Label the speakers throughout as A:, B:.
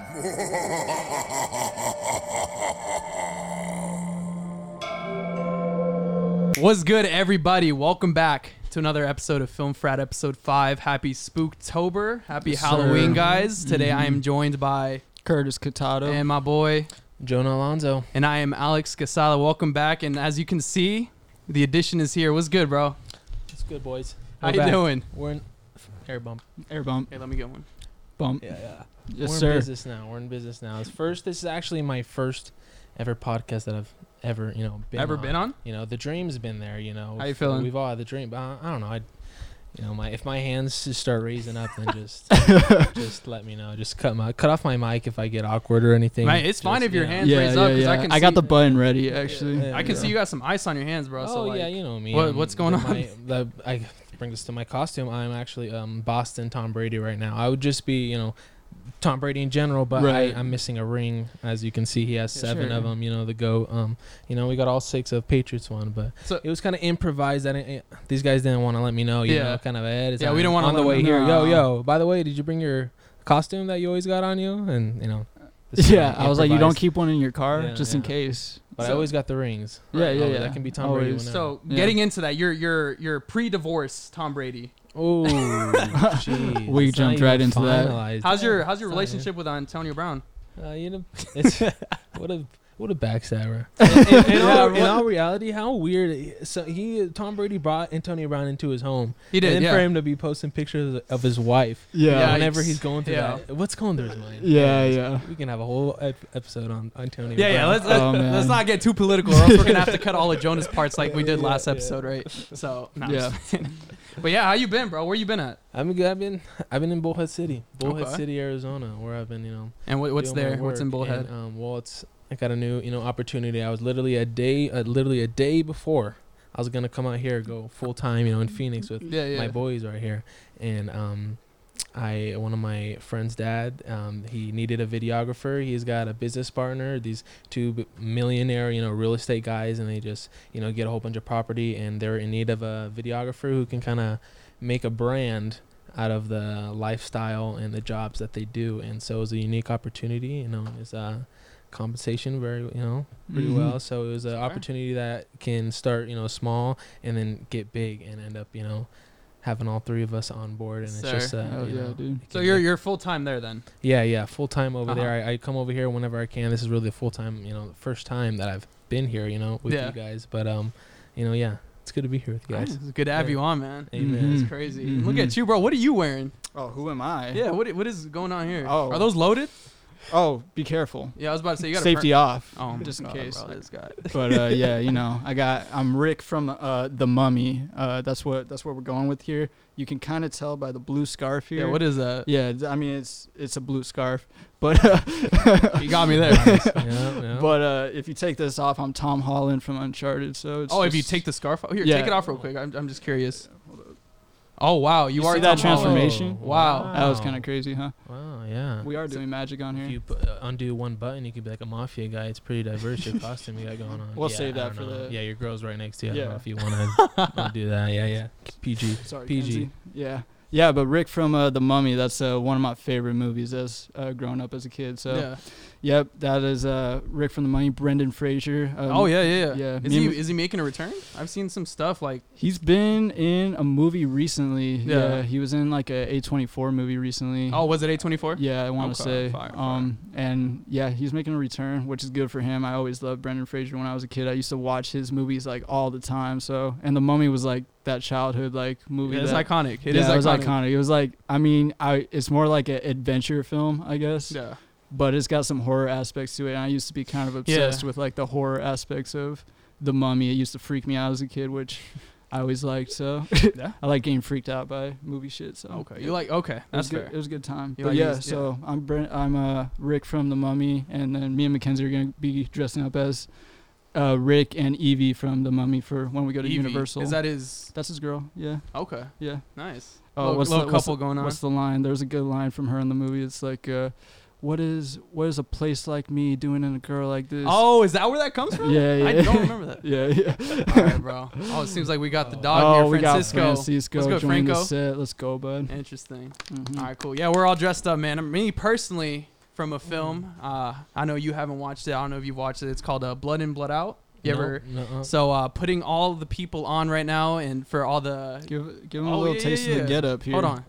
A: What's good, everybody? Welcome back to another episode of Film Frat, episode five. Happy Spooktober, happy
B: Yes,
A: Halloween,
B: sir.
A: guys! Today I am
B: Mhm.
A: joined by
B: Curtis Catato.
A: and my boy,
C: Jonah Alonzo.
A: and I am Alex Casala. Welcome back, and as you can see, the addition is here. What's good, bro?
C: It's good, boys.
A: How
C: We're
A: you
C: back.
A: doing?
C: We're in air bump.
B: Air bump.
A: Hey, let me get one.
B: Bump.
C: Yeah, yeah.
B: Yes,
C: We're
B: sir.
C: in business now. We're in business now. It's first. This is actually my first ever podcast that I've ever, you know, been
A: Ever
C: on.
A: been on?
C: You know, the dream's been there. You know,
A: How you feeling?
C: We've all had the dream, but I, I don't know. I, you know, my if my hands just start raising up, then just just let me know. Just cut my cut off my mic if I get awkward or anything.
A: Mate, it's fine if your
C: know.
A: hands
B: yeah,
A: raised
B: yeah,
A: up because
B: yeah.
A: I can.
B: I got
A: see,
B: the button ready, actually.
C: Yeah,
A: I can
C: yeah.
A: see you got some ice on your hands, bro.
C: Oh
A: so like,
C: yeah, you know me.
A: what- what's going on?
C: My, the, I bring this to my costume. I'm actually um Boston Tom Brady right now. I would just be you know Tom Brady in general, but
B: Right.
C: I, I'm missing a ring. As you can see, he has
B: Yeah,
C: seven
B: sure.
C: of them. You know the go. Um, you know we got all six of Patriots one, but
A: So-
C: it was kind of improvised. That it, these guys didn't want to let me know. You
A: Yeah.
C: know, kind of ahead. of
A: Yeah, we
C: time.
A: don't wanna
C: on the way
A: them
C: here.
B: know.
C: Yo, yo. By the way, did you bring your costume that you always got on you? And you know.
B: Yeah, I was like, you don't keep one in your car
C: Yeah,
B: just in case.
C: But I always got the rings.
B: Yeah, yeah,
C: Oh,
B: yeah.
C: That can be Tom Brady. Whenever.
A: So
B: Yeah.
A: getting into that, you're you're you're pre-divorce Tom Brady.
C: Oh.
B: We
C: It's
B: jumped right
C: even
B: into that.
A: How's your how's your
C: it's
A: relationship with Antonio Brown?
C: Uh, you know, it's what a what a backstabber. in, in, in,
A: Yeah,
C: all, in all reality, how weird. So he Tom Brady brought Antonio Brown into his home.
A: He did,
C: and then
A: yeah.
C: for him to be posting pictures of his wife.
B: Yeah.
C: Whenever he's going through
A: Yeah.
C: that, what's going through his mind?
B: Yeah, yeah.
C: We can have a whole ep- episode on Antonio.
A: Yeah, yeah. Let's let's,
B: Oh,
A: let's not get too political, or else we're gonna have to cut all of Jonah's parts like we did
C: Yeah,
A: last
C: yeah.
A: episode, right? So, no,
B: Yeah.
A: but yeah, how you been, bro? Where you been at?
C: I'm good. I've been I've been in Bullhead City, Bullhead
A: Okay.
C: City, Arizona, where I've been, you know,
A: And what, what's there? What's in
C: work.
A: Bullhead?
C: And, um, well, it's I got a new you know opportunity. I was literally a day, uh, literally a day before I was gonna come out here, go full time, you know, in Phoenix with
A: yeah, yeah.
C: my boys right here, and um, I one of my friend's dad, um, he needed a videographer. He's got a business partner. These two millionaire, you know, real estate guys, and they just you know get a whole bunch of property, and they're in need of a videographer who can kind of make a brand out of the lifestyle and the jobs that they do. And so it was a unique opportunity, you know, it's uh compensation very, you know, pretty
B: Mhm.
C: well. So it was an
A: Sure.
C: opportunity that can start, you know, small and then get big and end up, you know, having all three of us on board. And
A: Sir.
C: it's just, uh,
B: Hell
C: you
B: yeah,
C: know,
B: dude.
A: so you're you're full time there then?
C: yeah, yeah, full time over
A: Uh-huh.
C: there. I, I come over here whenever I can. This is really the full time, you know, the first time that I've been here, you know, with
A: Yeah.
C: you guys. But um, you know, yeah, it's good to be here with you guys.
A: Nice. It's good to have
C: Yeah.
A: you on, man.
C: Amen.
A: It's
B: Mhm.
A: crazy.
B: Mhm.
A: Look at you, bro. What are you wearing?
B: Oh, who am I?
A: Yeah, what what is going on here?
B: Oh.
A: Are those loaded?
B: Oh, be careful.
A: Yeah, I was about to say you got
B: Safety off.
A: Oh,
B: just in
A: God,
B: case.
A: Bro, this guy.
B: but uh, yeah, you know, I got I'm Rick from uh, the Mummy. Uh, that's what that's what we're going with here. You can kind of tell by the blue scarf here.
A: Yeah, what is that?
B: Yeah, I mean it's it's a blue scarf, but uh,
A: You got me there.
C: yeah, yeah.
B: but uh, if you take this off, I'm Tom Holland from Uncharted. So it's
A: oh, if you take the scarf off, here,
B: Yeah.
A: take it off real quick. I'm, I'm just curious. Oh wow, you,
B: You
A: are
B: see that
A: Tom Holland.
B: transformation?
A: Wow.
B: that was kind of crazy, huh?
C: Wow, yeah.
B: We are
C: So
B: doing magic on here.
C: If you put, uh, undo one button, you could be like a mafia guy. It's pretty diverse your costume you got going on.
B: We'll
C: Yeah,
B: save that for
C: know.
B: the-
C: Yeah, your girl's right next to you. I don't know
B: Yeah.
C: if you want to do that. Yeah, yeah. PG.
B: Sorry,
C: PG.
B: Kenzie. Yeah, yeah, but Rick from uh, the Mummy. That's uh, one of my favorite movies as uh, growing up as a kid. So
A: yeah.
B: Yep, that is uh, Rick from the Mummy. Brendan Fraser. Um,
A: oh yeah, yeah, yeah.
B: yeah,
A: Is he is he making a return? I've seen some stuff like
B: He's been in a movie recently.
A: Yeah.
B: Yeah, he was in like a A24 movie recently.
A: oh, was it A24?
B: Yeah, I want to
A: Okay,
B: say.
A: fire, fire.
B: um, and yeah, he's making a return, which is good for him. I always loved Brendan Fraser when I was a kid. I used to watch his movies like all the time. So, and The Mummy was like that childhood like movie.
A: Yeah, it's
B: that,
A: iconic. It
B: yeah,
A: is
B: it was
A: iconic.
B: iconic. It was like, I mean, I it's more like an adventure film, I guess.
A: Yeah.
B: But it's got some horror aspects to it. And I used to be kind of obsessed with like the horror aspects of The Mummy. It used to freak me out as a kid, which I always liked. So
A: Yeah.
B: I like getting freaked out by movie shit. So
A: Okay. You like okay?
B: it
A: That's
B: good.
A: fair.
B: It was a good time.
A: You
B: but
A: like
B: yeah,
A: these-
B: so I'm Brent, I'm uh, Rick from The Mummy, and then me and Mackenzie are gonna be dressing up as uh, Rick and Evie from The Mummy for when we go to
A: Evie,
B: Universal.
A: Is that his?
B: That's his girl. Yeah,
A: Okay.
B: yeah.
A: Nice.
B: Oh,
A: little,
B: what's the- what's
A: going on.
B: What's the line? There's a good line from her in the movie. It's like, uh, "What is what is a place like me doing in a girl like this?"
A: Oh, is that where that comes from?
B: yeah, yeah.
A: I don't remember that.
B: yeah, yeah.
A: All right, bro. Oh, it seems like we got the dog
B: oh,
A: here,
B: we
A: Francisco.
B: got Francisco
A: Let's go,
B: joining the
A: Franco.
B: set. Let's go, bud.
A: Interesting.
B: Mhm.
A: All right, cool. Yeah, we're all dressed up, man. Me personally, from a film. Uh, I know you haven't watched it. I don't know if you've watched it. It's called uh, Blood In, Blood Out. You
C: No,
A: ever?
C: nuh-uh.
A: So uh, putting all the people on right now, and for all the
B: Give give him a
A: Oh,
B: little
A: yeah,
B: taste
A: yeah,
B: of the
A: yeah.
B: get up here.
A: hold on,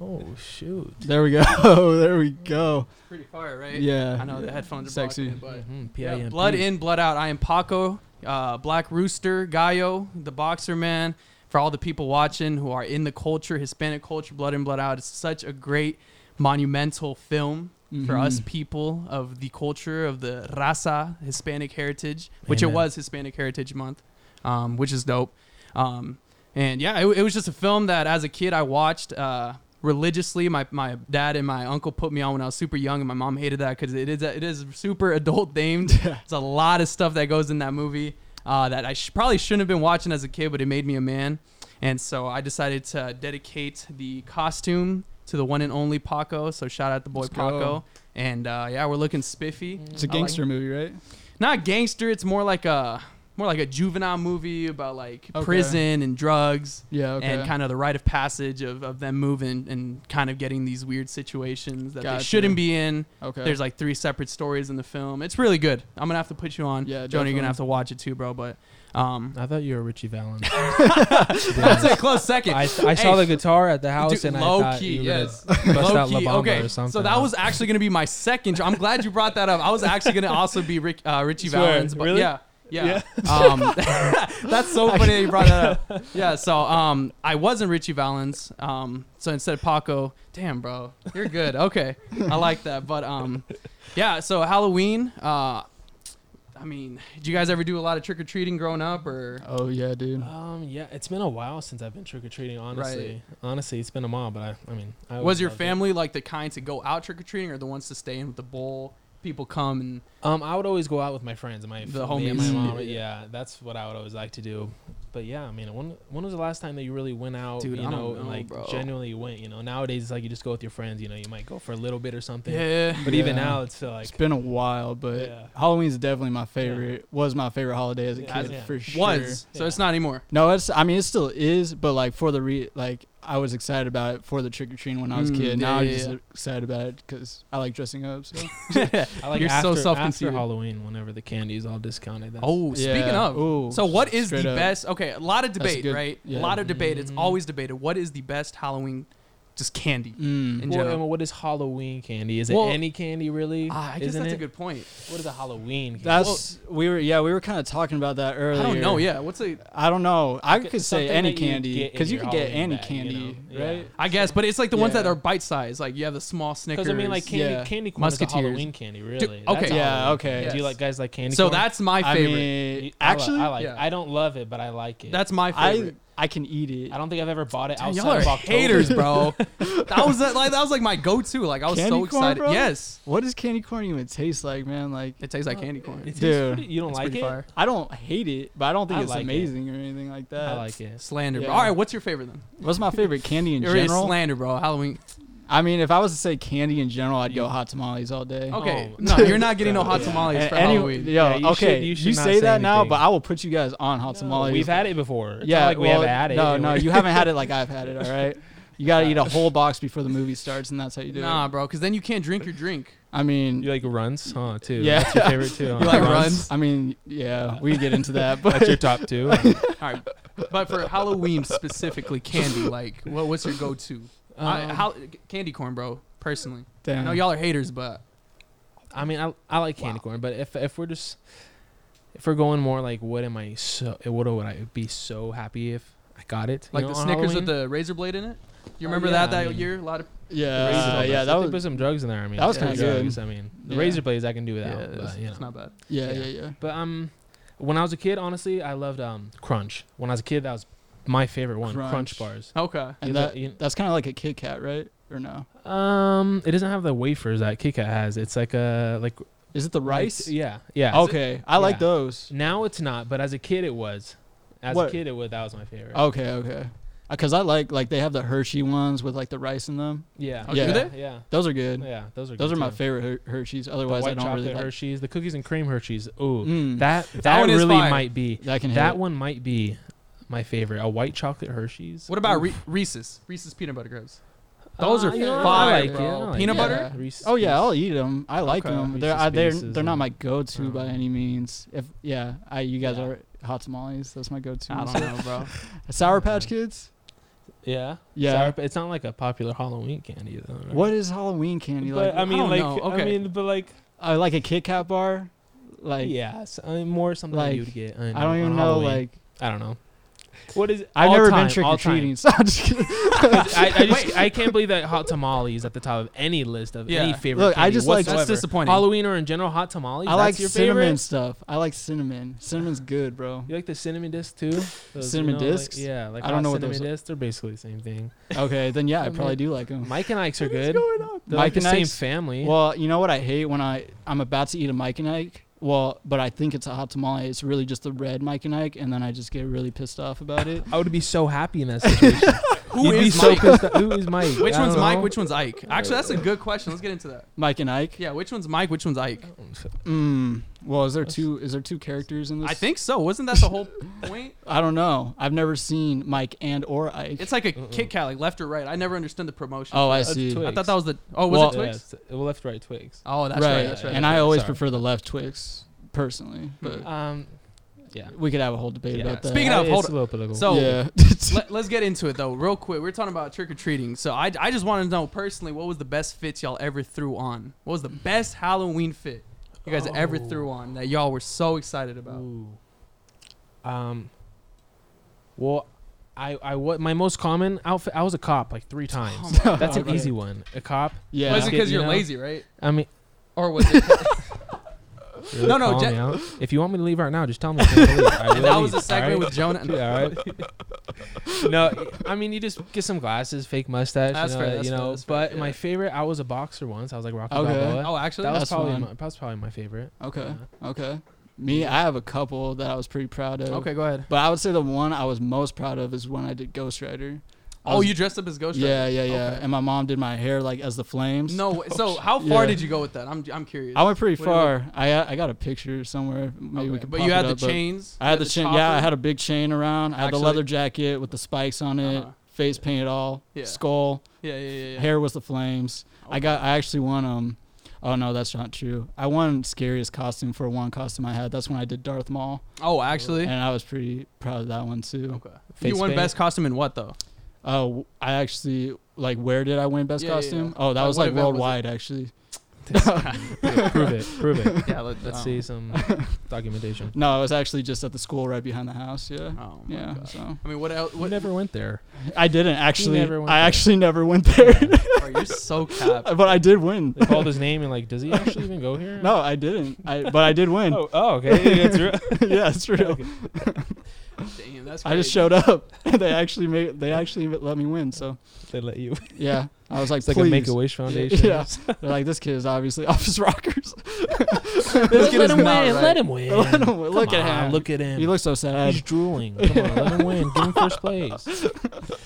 C: Oh shoot.
B: There we go. there we go.
A: pretty fire, right?
B: Yeah.
A: I know the headphones are
B: Sexy.
A: blocking it, but
C: Mhm,
A: Yeah, blood in, blood out. I am Paco, uh, Black Rooster, Gallo, the boxer man. For all the people watching who are in the culture, Hispanic culture, blood in, blood out. It's such a great, monumental film for us people of the culture of the raza Hispanic heritage, which
C: Amen.
A: it was Hispanic Heritage Month, um, which is dope. Um, and yeah, it, it was just a film that as a kid I watched uh, religiously. My my dad and my uncle put me on when I was super young, and my mom hated that because it is it is super adult themed. There's a lot of stuff that goes in that movie uh, that I sh- probably shouldn't have been watching as a kid, but it made me a man. And so I decided to dedicate the costume to the one and only Paco. So shout out the boy
B: Let's go.
A: Paco. And uh, yeah, we're looking spiffy.
B: It's a
A: I like-
B: gangster movie, right?
A: Not gangster. It's more like a more like a juvenile movie about like
B: Okay.
A: prison and drugs
B: Yeah. Okay.
A: and kind of the rite of passage of, of them moving and kind of getting these weird situations that they shouldn't be in.
B: okay.
A: There's like three separate stories in the film. It's really good. I'm gonna have to put you on.
B: Yeah,
A: Jonah, you're gonna have to watch it too, bro. But um,
C: I thought you were Ritchie Valens.
A: that's a close second.
C: I, I saw the guitar at the house
A: Dude,
C: and
A: low
C: I thought
A: key,
C: you were
A: yes.
C: gonna bust
A: Low
C: out La
A: key.
C: Bamba
A: Okay,
C: or something.
A: so that was actually gonna be my second. I'm glad you brought that up. I was actually gonna also be Rick, uh, Ritchie
C: Swear,
A: Valens, but
C: really?
A: yeah. Yeah. Um, that's so funny that you brought that up. Yeah. So um, I wasn't Ritchie Valens. Um, so instead of Paco, damn, bro, you're good. Okay, I like that. But um, yeah. So Halloween. Uh, I mean, did you guys ever do a lot of trick or treating growing up, or
B: oh yeah, dude.
C: Um, yeah, it's been a while since I've been trick or treating. Honestly, honestly, it's been a while. But I, I mean, I
A: was your
C: loved it.
A: family like the kind to go out trick or treating, or the ones to stay in with the bowl? People come and
C: Um, I would always go out with my friends, and my
A: The
C: and my mom.
A: Yeah,
C: that's what I would always like to do. But yeah, I mean, when when was the last time that you really went out?
A: Dude,
C: you know,
A: know,
C: and like
A: bro.
C: genuinely went. You know, nowadays it's like you just go with your friends. You know, you might go for a little bit or something.
A: yeah.
C: But even now, it's like
B: It's been a while, but
C: Yeah.
B: Halloween's definitely my favorite. Was my favorite holiday as a
C: Yeah,
B: kid
C: yeah.
B: for sure.
A: Was so
C: Yeah.
A: it's not anymore.
B: No, it's. I mean, it still is, but like for the re, like I was excited about it for the trick or treating when I was a
A: Mm,
B: kid.
A: yeah,
B: now I'm just
A: yeah.
B: excited about it because I like dressing up. So
C: I like
A: You're so
C: after, after
A: self-conceited.
C: Halloween, whenever the candy is all discounted. That's,
A: Oh, speaking of,
B: Ooh,
A: so what is the best? Okay, a lot of debate,
B: good.
A: right?
B: Yeah.
A: A lot of debate. It's
C: Mhm.
A: always debated. What is the best Halloween, just candy?
B: Mm.
A: In
C: well,
A: general.
C: and what is Halloween candy? Is it any candy really?
A: Ah, I guess
C: Isn't
A: that's
C: it?
A: a good point.
C: What is a Halloween? Candy?
B: That's we were yeah we were kind of talking about that earlier.
A: I don't know. Yeah, what's a?
B: I don't know. I
C: Okay,
B: could say any candy because you
C: your
B: can get any
C: bag, you
B: candy,
C: know?
B: right?
A: I guess, but it's like the ones that are bite sized. Like you have the small Snickers.
C: Because I mean, like candy,
B: Yeah.
C: candy corn is a Halloween candy, really.
A: okay.
C: That's
B: Yeah,
C: Halloween.
B: okay.
C: Do you like guys like candy
A: so
C: corn?
A: that's my favorite.
C: I li-
B: actually,
C: I like. I don't love it, but I like it.
A: that's my favorite.
B: I can eat it.
C: I don't think I've ever bought it
A: Damn,
C: outside
A: y'all are
C: of October.
A: haters, bro. that was uh, like that was like my go to. Like I was
B: Candy
A: so
B: corn,
A: excited.
B: bro?
A: Yes,
B: What does candy corn even taste like, man? Like
A: it tastes like candy corn.
C: It tastes
B: Dude,
C: pretty- you don't
A: It's
C: like
A: pretty
C: it?
A: fire.
B: I don't hate it, but I don't think
C: I
B: it's
C: like it.
B: amazing or anything like that.
C: I like it.
A: Slander, bro.
B: Yeah.
A: All right, what's your favorite then?
B: What's my favorite candy in
A: You're
B: general?
A: slander, bro. Halloween.
B: I mean, if I was to say candy in general, I'd go hot tamales all day.
A: Okay,
C: Oh,
A: no, you're not getting no hot
C: Yeah.
A: tamales
B: A-
A: for
B: any-
A: Halloween.
B: Yo,
C: Yeah, you
B: okay,
C: should- you
B: you,
C: should not
B: say
C: say
B: that now,
C: anything.
B: but I will put you guys on hot tamales.
C: We've had it before. It's
B: yeah,
C: not like we
B: well,
C: haven't had it.
B: No, no, you haven't had it like I've had it. All right, you gotta eat a whole box before the movie starts, and that's how you do
A: Nah,
B: it.
A: bro, because then you can't drink your drink.
B: I mean,
C: You like runs, huh? Too.
B: Yeah.
C: That's your favorite too.
A: You like runs?
B: I mean, yeah, we get into that, but
C: That's your top two.
A: All right, but for Halloween specifically, candy. Like, what, what's your go-to? I,
C: Um,
A: how, candy corn, bro. Personally, I know y'all are haters, but
C: I mean, I, I like candy corn, but if if we're just if we're going more like, what am I so? What would I be so happy if I got it?
A: like
C: know,
A: the Snickers
C: Halloween?
A: with the razor blade in it. You
C: Oh,
A: remember
C: yeah,
A: that that
C: I mean-
A: year? A lot of
B: yeah,
C: The
B: uh, yeah,
C: If
B: that
C: they
B: was,
C: put some drugs in there. I mean,
B: that was kinda good.
C: drugs, I mean, the
B: Yeah.
C: razor blades I can do without.
A: yeah, it's,
C: but, you know.
A: it's not bad.
B: yeah,
C: yeah.
B: yeah, yeah.
C: But um, when I was a kid, honestly, I loved um Crunch. When I was a kid, that was my favorite one. Crunch,
B: Crunch.
C: bars.
A: Okay.
B: And
C: You
B: that, that's kind of like a Kit Kat, right? Or no?
C: Um, it doesn't have the wafers that Kit Kat has. It's like a like
B: Is it the rice?
C: Yeah, yeah.
B: Okay, I like
C: Yeah.
B: those.
C: Now it's not, but as a kid it was. As
B: What?
C: a kid it was. That was my favorite.
B: Okay, okay. Because I like like they have the Hershey ones with like the rice in them.
C: yeah.
A: Oh,
B: do
C: yeah.
A: they?
C: Yeah.
B: Those are good.
C: Yeah. Those are.
B: Those
C: good
B: are my favorite Her- Hershey's. Otherwise, I don't really like.
C: Hershey's, the cookies and cream Hershey's. Ooh,
B: Mm,
C: that that,
A: one
C: really might be.
B: that can hit.
C: That one might be my favorite. A white chocolate Hershey's.
A: What about Re- Reese's? Reese's peanut butter cups. Those
C: Uh,
A: are
C: you know, I
A: fire,
C: like it.
A: bro.
C: I like
A: Peanut
C: it.
A: butter?
C: Reese's
B: Oh yeah, I'll eat them. I like
A: Okay.
B: them. They're
C: Reese's
B: I, they're
C: Pieces
B: they're not
C: and-
B: my go-to
C: um,
B: by any means. If yeah, I you guys
A: Yeah.
B: are hot tamales. That's my go-to.
A: I don't know, bro.
B: Sour Patch Kids.
C: Yeah.
B: Yeah.
C: Sour, it's not like a popular Halloween candy though. Right?
B: What is Halloween candy
C: But
B: like?
C: I mean,
A: don't
C: like,
A: know.
C: I mean, but like,
B: I like a Kit Kat bar. Like
C: yeah, s- I mean, more something
B: like,
C: that you'd get. I,
B: I don't even know.
C: Halloween.
B: Like
C: I don't know. What is? It?
B: I've
C: all
B: never
C: time,
B: been trick
C: all
B: or treating. So I'm just kidding.
C: I, I just I can't believe that hot tamale is at the top of any list of any
A: Yeah.
C: favorite.
B: Look, I
C: candy
B: just like-
A: That's
C: whatsoever.
A: disappointing.
C: Halloween or in general hot tamales.
B: I
C: that's
B: like
C: your
B: cinnamon
C: favorite.
B: stuff. I like cinnamon. Cinnamon's good, bro.
C: You like the cinnamon disc too? Those,
B: Cinnamon
C: you know, like-
B: discs?
C: yeah, like
B: I don't know what
C: cinnamon
B: those are.
C: discs. They're basically the same thing.
B: Okay, then yeah, I probably do like them.
C: Mike and Ike's are good.
B: going on?
C: They're
B: Mike
C: like the
B: and
C: same
B: Ike's?
C: family.
B: Well, you know what I hate when I I'm about to eat a Mike and Ike. Well, but I think it's a hot tamale. It's really just the red Mike and Ike, and then I just get really pissed off about it.
C: I would be so happy in that situation.
A: Who
C: You'd be
A: is
C: so pissed off. Who is Mike?
A: Which
C: I
A: one's
C: don't
A: Mike?
C: know.
A: Which one's Ike? Actually, that's a good question. Let's get into that.
B: Mike and Ike.
A: Yeah, which one's Mike? Which one's Ike?
B: Mm. Well, is there two? Is there two characters in this?
A: I think so. Wasn't that the whole point?
B: I don't know. I've never seen Mike and or Ike.
A: It's like a
C: Mm-mm.
A: Kit Kat, like left or right. I never understood the promotion.
B: oh, I see.
C: Twix.
A: I thought that was the. Oh, was
B: Well-
A: it Twix?
C: Yeah, it's- well, left, right, Twix.
A: Oh, that's
B: right.
A: right. That's right.
B: and
A: that's
B: I always
C: Sorry.
B: prefer the left Twix, personally. But
C: Um, yeah.
B: we could have a whole debate
C: yeah.
B: about that.
A: Speaking of-
C: it's
A: hold
C: a little political.
A: So-
B: yeah.
A: Let, us get into it though, real quick. We're talking about trick or treating. So I, I just want to know personally, what was the best fits y'all ever threw on? What was the best Halloween fit you guys ever
C: Oh.
A: threw on that y'all were so excited about?
C: Ooh. Um. Well, I I what my most common outfit. I was a cop like three times.
A: Oh my
C: That's an
A: God.
C: easy one. A cop.
B: yeah.
A: Was it because
C: you
A: you're
C: know?
A: lazy, right?
C: I mean,
A: Or was it?
C: really
A: No, no,
C: call
A: Jen-
C: me out. If you want me to leave right now, just tell me. I can't leave.
A: And that was
C: leave,
A: a segment
C: alright?
A: with Jonah.
C: Yeah, all right. no, I mean you just get some glasses, fake mustache.
A: That's
C: you know,
A: fair, that's
C: you
A: fair,
C: know.
A: that's fair,
C: but
A: yeah.
C: my favorite, I was a boxer once. I was like Rocky
B: Okay.
C: Balboa.
A: Oh, actually,
C: that was
B: That's
C: probably
B: fun.
C: my, that was probably my favorite.
B: Okay.
C: Yeah.
B: Okay. Me, I have a couple that I was pretty proud of.
A: okay. Go ahead.
B: But I would say the one I was most proud of is when I did Ghost Rider. I
A: Oh,
B: was-
A: you dressed up as Ghost
B: Yeah,
A: Rider?
B: yeah, yeah.
A: Okay.
B: And my mom did my hair like as the flames.
A: No. So how far
B: Yeah.
A: did you go with that? I'm I'm curious.
B: I went pretty
A: What
B: far. I I got a picture somewhere. Maybe we
A: Okay.
B: could.
A: But you had the
B: up,
A: chains.
B: I had the chain. Yeah, I had a big chain around. I had
A: Actually-
B: the leather jacket with the spikes on it.
A: Uh-huh.
B: Face paint all.
A: Yeah.
B: Skull.
A: Yeah, yeah, yeah. yeah.
B: Hair was the flames. I got. I actually won. Um. Oh no, that's not true. I won scariest costume for one costume I had. That's when I did Darth Maul,
A: Oh, actually.
B: and I was pretty proud of that one too.
A: Okay.
C: Face
A: you won
C: paint?
A: best costume in what though?
B: Oh, I actually like. Where did I win best
A: Yeah, yeah,
B: costume?
A: yeah.
B: Oh, that
A: Like,
B: was
A: what
B: like
A: event was it?
B: worldwide actually.
C: prove it. Prove it.
A: Yeah, let,
C: Let's
A: oh.
C: see um, some documentation.
B: No, it was actually just at the school right behind the house. Yeah.
A: Oh my
B: Yeah.
A: God.
B: So
A: I mean, what else? What,
C: never went there.
B: I didn't actually.
C: never went
B: I
C: there.
B: actually never went there,
A: bro, you're so capped.
B: but I did win.
C: They called his name and like, does he actually even go here?
B: no, I didn't. I but I did win.
C: Oh, oh okay. That's real.
B: yeah, it's real.
C: Okay.
A: Damn, that's.
B: I just showed up. they actually made. They actually let me win. So
C: They let you.
B: yeah, I was like,
C: It's like
B: please.
C: a Make a Wish Foundation.
B: Yeah. They're like, this kid is obviously off his rockers.
A: This
C: let,
A: is
C: let him
A: not
C: win.
A: right.
C: Let him win.
B: Let him win. Look
C: Come
B: at him.
C: Look at him.
B: He looks so sad.
C: He's drooling. Come on, let him win. Give him first place.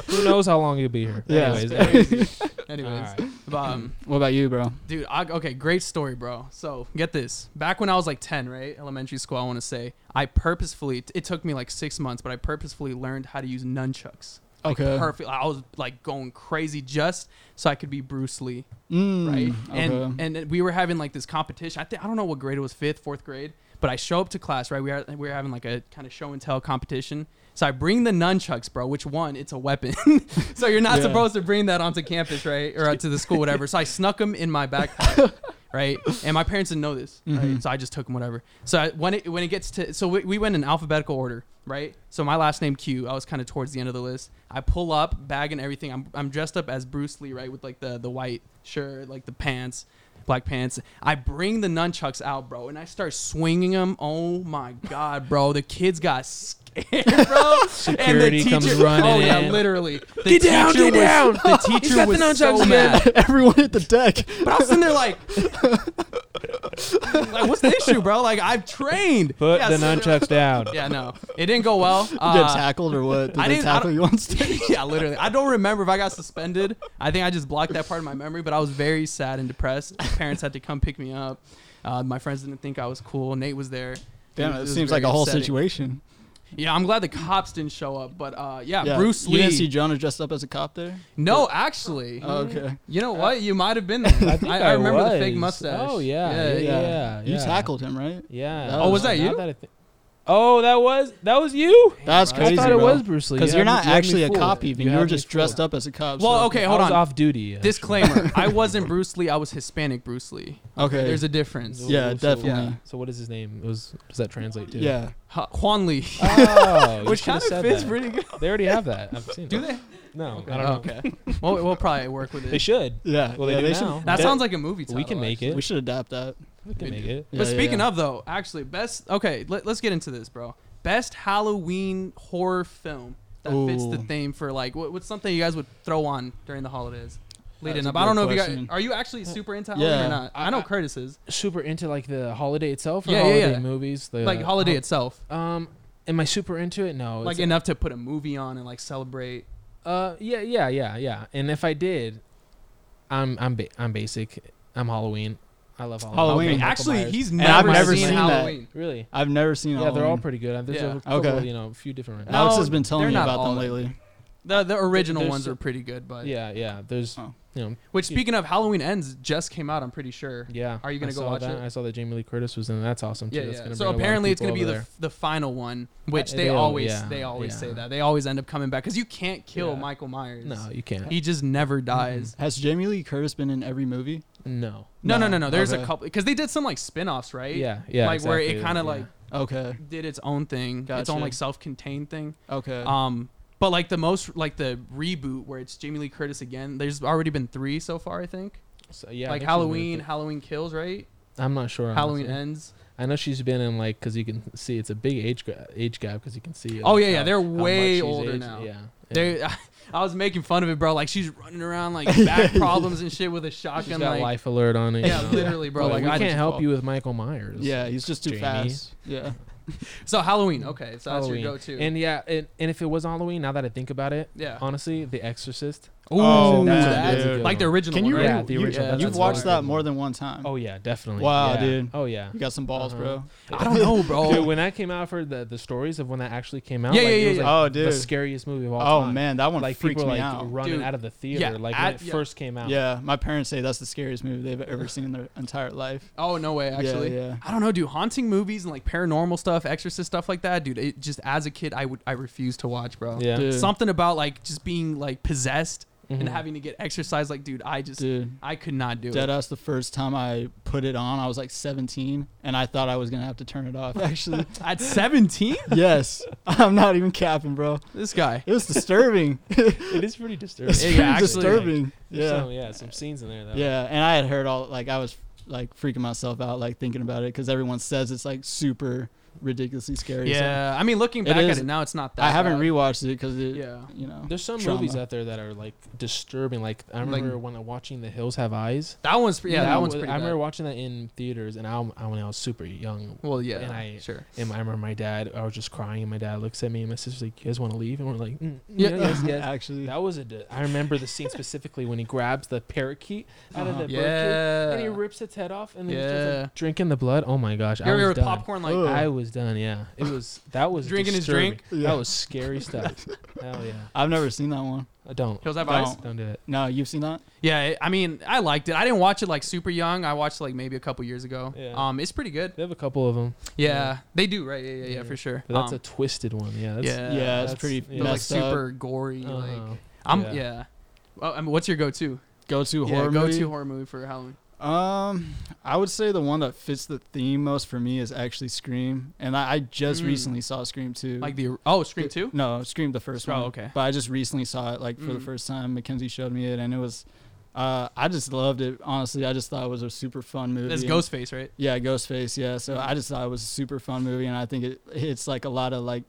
C: Who knows how long he'll be here?
B: Yeah.
C: Anyways,
A: Crazy. Anyways,
C: right.
A: But, um,
B: What about you, bro?
A: dude, I, okay, great story, bro. So get this. Back when I was like 10, right, elementary school, I want to say, I purposefully. It took me like six months, but I purposefully learned how to use nunchucks. Like,
B: Okay.
A: Perfect. I was like going crazy just so I could be Bruce Lee.
B: Mm,
A: right?
B: Okay.
A: And and we were having like this competition. I think I don't know what grade it was, fifth, fourth grade. But I show up to class, right? We are we were having like a kind of show and tell competition. So I bring the nunchucks, bro. Which one? It's a weapon. so you're not
B: Yeah.
A: supposed to bring that onto campus, right, or to the school, whatever. So I snuck them in my backpack, right? And my parents didn't know this, right?
B: Mhm.
A: So I just took them, whatever. So I, when it when it gets to so we, we went in alphabetical order, right? So my last name Q. I was kind of towards the end of the list. I pull up, bag and everything. I'm I'm dressed up as Bruce Lee, right, with like the the white shirt, like the pants, black pants. I bring the nunchucks out, bro, and I start swinging them. Oh my god, bro! The kids got scared, bro.
C: Security
A: and the
C: comes
A: teacher,
C: running
A: Oh yeah,
C: in.
A: literally. The
C: Get down,
A: teacher
C: get
A: was-
C: down.
A: The
C: He's
A: teacher
C: got the
A: was
C: nunchucks
A: so
C: again.
A: mad.
B: Everyone hit the deck.
A: But I was sitting there like, like, what's the issue, bro? Like, I've trained.
C: Put
A: Yeah,
C: the
A: so-
C: nunchucks down.
A: Yeah, no, it didn't go well.
B: You
A: Uh,
B: get tackled or what? Did
A: I
B: they
A: didn't- I
B: tackle
A: don't-
B: you on stage?
A: yeah, literally. I don't remember if I got suspended. I think I just blocked that part of my memory, but I was very sad and depressed. My parents had to come pick me up. Uh, my friends didn't think I was cool. Nate was there.
B: Damn,
A: It
B: it
A: was
B: seems
A: very
B: like a whole
A: upsetting.
B: situation.
A: Yeah, I'm glad the cops didn't show up, but uh, yeah,
B: Yeah,
A: Bruce
B: You didn't see Jonah dressed up as a cop there?
A: no, actually,
B: Oh, okay.
A: you know what? You might have been there. I,
C: think
A: I remember the fake mustache.
C: Oh yeah,
A: yeah.
C: yeah,
A: yeah.
C: yeah.
B: You tackled him, right?
C: Yeah.
B: Oh, was
A: that
C: Now
A: you?
C: I thi- oh, that was that was you.
B: That's
A: Right.
B: crazy.
C: I thought it
B: bro.
C: was Bruce Lee.
B: Because
C: You
B: you're
C: had me-
B: not
C: you had me
B: actually a
C: fooled.
B: cop even. You,
C: had
B: were
C: me
B: just dressed
C: fooled.
B: up as a cop.
A: Well,
B: so-
A: okay,
C: I
A: hold
C: was
A: on.
C: off duty. actually.
A: Disclaimer: I wasn't Bruce Lee. I was Hispanic Bruce Lee.
B: Okay.
A: There's a difference.
C: So-
B: Yeah,
C: so-
B: definitely.
A: Yeah.
C: So what is his name? It was does that translate to?
B: Yeah.
A: Ha- Juan Lee.
C: Oh, you
A: Which
C: should've
A: kind of
C: said
A: fits
C: that.
A: pretty good.
C: They already have that. I've seen. It.
A: Do
C: it.
A: they?
C: No, I don't know.
A: okay. well, we'll probably work with it.
C: They
A: it.
C: should.
B: Yeah.
C: Well, they
B: yeah,
C: do
B: should-
C: now.
A: That
B: they-
A: sounds like a movie title.
C: We can make
A: actually.
C: it.
B: We should adapt that.
C: We can make it.
A: But
B: yeah,
A: speaking
B: yeah.
A: of though, actually, best. Okay, let, us get into this, bro. Best Halloween horror film that fits the
B: Ooh.
A: theme for like what, what's something you guys would throw on during the holidays. Leading
B: That's a
A: up, I don't
B: good
A: know if you
B: question.
A: guys are you actually super into Halloween
B: Yeah.
A: or not. I know
C: I-
A: Curtis is
C: Super into like the holiday itself or
A: Yeah, yeah,
C: holiday
A: yeah.
C: movies. The,
A: like holiday
C: oh,
A: itself,
C: Um, am I super into it? No.
A: like
C: it's-
A: enough to put a movie on and like celebrate.
C: Uh, yeah, yeah, yeah, yeah. And if I did, I'm I'm ba- I'm basic. I'm Halloween. I love Halloween.
B: Halloween.
A: Actually,
C: Myers.
A: he's
B: I've
A: never,
B: never
A: seen,
B: seen that.
A: Halloween.
C: really.
B: I've never seen.
C: Yeah, they're all pretty good. There's
A: Yeah.
C: a couple,
B: Okay.
C: you know, a few different.
A: No,
B: Alex has been telling me about them
A: that-
B: lately.
A: The the original
C: There's
A: ones are pretty good, but
C: yeah, yeah. There's,
B: Oh.
C: you know,
A: Which speaking of Halloween ends just came out. I'm pretty sure.
C: yeah.
A: Are you gonna
C: I
A: go watch
C: that.
A: it?
C: I saw that Jamie Lee Curtis was in. That's awesome too.
A: Yeah,
C: That's
A: yeah.
C: gonna
A: So
C: bring a lot of
A: apparently it's gonna be the f- the final one, which they,
C: they
A: always
C: yeah,
A: they always
C: yeah.
A: say that they always end up coming back because you can't kill
C: Yeah.
A: Michael Myers.
C: No, you can't.
A: he just never dies.
B: Has Jamie Lee Curtis been in every movie?
C: No.
A: No, no,
B: No.
A: no. There's a couple because they did some like spin-offs, right?
C: Yeah, yeah.
A: like where it kind of
C: yeah.
A: like
B: Okay.
A: did its own thing, its own like self-contained thing.
B: Okay.
A: Um, but like the most like the reboot where it's Jamie Lee Curtis again. There's already been three so far, I think.
C: So, yeah,
A: like
C: think she's been in
A: Halloween. Halloween Kills, right?
C: I'm not sure.
A: Halloween
C: honestly.
A: Ends.
C: I know she's been in like because you can see it's a big age gra- age gap because you can see.
A: Oh, yeah, yeah,
C: how-
A: they're
C: how
A: way older
C: aged.
A: now.
C: Yeah, yeah.
A: They, I was making fun of it, bro. Like she's running around like back problems and shit with a
C: She's
A: shotgun.
C: got
A: like,
C: life alert on it.
A: yeah,
C: you know?
A: literally, bro.
C: Like,
A: Like
C: we
A: I
C: can't
A: just-
C: help you with Michael Myers.
B: yeah, he's just too
C: Jamie.
B: fast. Yeah.
A: So Halloween, okay, so that's
C: Halloween.
A: your go-to.
C: And yeah, and, and if it was Halloween, now that I think about it,
A: yeah,
C: honestly, The Exorcist.
B: Oh,
C: that's a-
B: man,
C: that's a
B: dude.
C: good
A: like the original.
B: Can you
A: one,
B: re-
A: right?
C: Yeah, the
B: you-
C: original.
A: yeah,
C: that's
B: You've
C: a
B: watched that
C: one.
B: more than one time.
C: Oh yeah, definitely.
B: Wow,
C: Yeah.
B: dude.
C: Oh yeah.
B: You got some balls,
C: Uh-huh.
B: bro.
A: I don't know, bro.
C: Dude, when that came out for the the stories of when that actually came out,
A: Yeah,
C: like,
A: yeah,
C: it
A: yeah,
C: was,
A: yeah.
C: like,
B: Oh,
C: the
B: dude.
C: scariest movie of all
B: Oh
C: time.
B: man, that one
C: like
B: freaks
C: people
B: me
C: like
B: out.
C: running
A: Dude.
C: out of the theater,
A: Yeah,
C: like
A: at-
C: when it
A: yeah.
C: first came out.
B: Yeah, my parents say that's the scariest movie they've ever seen in their entire life.
A: Oh no way, actually.
B: Yeah, yeah.
A: I don't know, dude. Haunting movies and like paranormal stuff, exorcist stuff like that, dude. It just as a kid, I would I refuse to watch, bro.
C: Yeah.
B: Dude.
A: Something about like just being like possessed and
C: Mhm.
A: having to get exercise, like, dude, I just
B: Dude,
A: I could not do
B: dead
A: it.
B: ass. The first time I put it on, I was like 17, and I thought I was gonna have to turn it off. Actually,
A: At 17,
B: yes, I'm not even capping, bro.
A: this guy.
B: It was disturbing.
C: it is pretty disturbing.
B: It's
A: Yeah,
B: pretty
A: actually,
B: disturbing.
C: There's
B: Yeah,
C: some, yeah, some scenes in there. Though.
B: yeah. And I had heard all like I was like freaking myself out like thinking about it because everyone says it's like super ridiculously scary. so
A: Yeah, I mean, looking back
B: is-
A: at it now, it's not that.
B: I haven't
A: bad.
B: rewatched it because it,
A: Yeah.
B: you know,
C: There's some
B: Trauma.
C: movies out there that are like disturbing. Like I
A: Like-
C: remember when I'm watching The Hills Have Eyes.
A: That one's yeah,
C: You
A: that
C: know,
A: one's
C: I
A: pretty.
C: remember
A: bad.
C: watching that in theaters, and I, I when I was super young.
A: Well, yeah,
C: and I-
A: sure.
C: And I remember my dad. I was just crying, and my dad looks at me, and my sister's like, "You guys want to leave?" And we're like, mm,
A: Yeah.
C: "Yeah, yes, yes."
B: actually.
C: That was a. di- I remember the scene specifically when he grabs the parakeet out of
B: Uh-huh.
C: the bird cage, and he rips its head off, and then he's just like drinking the blood. Oh my gosh,
A: You
C: I
A: ever
C: was
A: popcorn like
C: I was done. Yeah, it was. That was
A: Drinking his
C: disturbing.
A: drink?
B: Yeah.
C: That was scary stuff. Hell yeah.
B: I've never seen that one.
C: I don't.
A: Hills Have
B: No.
A: Eyes?
C: Don't do it.
B: No, you've seen that?
A: Yeah, it- I mean, I liked it. I didn't watch it like super young. I watched like maybe a couple years ago.
C: Yeah.
A: Um, it's pretty good.
C: They have a couple of them,
A: Yeah,
C: Yeah.
A: they do, right? Yeah, yeah, yeah,
C: Yeah.
A: for sure.
C: but that's
A: Um,
C: a twisted one. Yeah. That's,
A: yeah,
B: yeah, it's
C: that's-
B: pretty
C: yeah.
A: they're, like
B: messed up.
A: super gory. Like,
C: Uh-huh.
A: I'm
C: Yeah.
A: yeah. Well, I mean, what's your go-to?
B: Go to
A: yeah,
B: horror
A: go-to
B: movie.
A: horror movie for Halloween.
B: Um, I would say the one that fits the theme most for me is actually Scream, and I, I just
A: Mm.
B: recently saw Scream two.
A: Like the oh, Scream Two.
B: No, Scream the first
A: Oh,
B: one.
A: okay.
B: But I just recently saw it like for the
A: Mm.
B: first time. Mackenzie showed me it, and it was, uh, I just loved it. Honestly, I just thought it was a super fun movie.
A: That's
B: and-
A: Ghostface, right?
B: Yeah, Ghostface. Yeah, so I just thought it was a super fun movie, and I think it hits like a lot of like,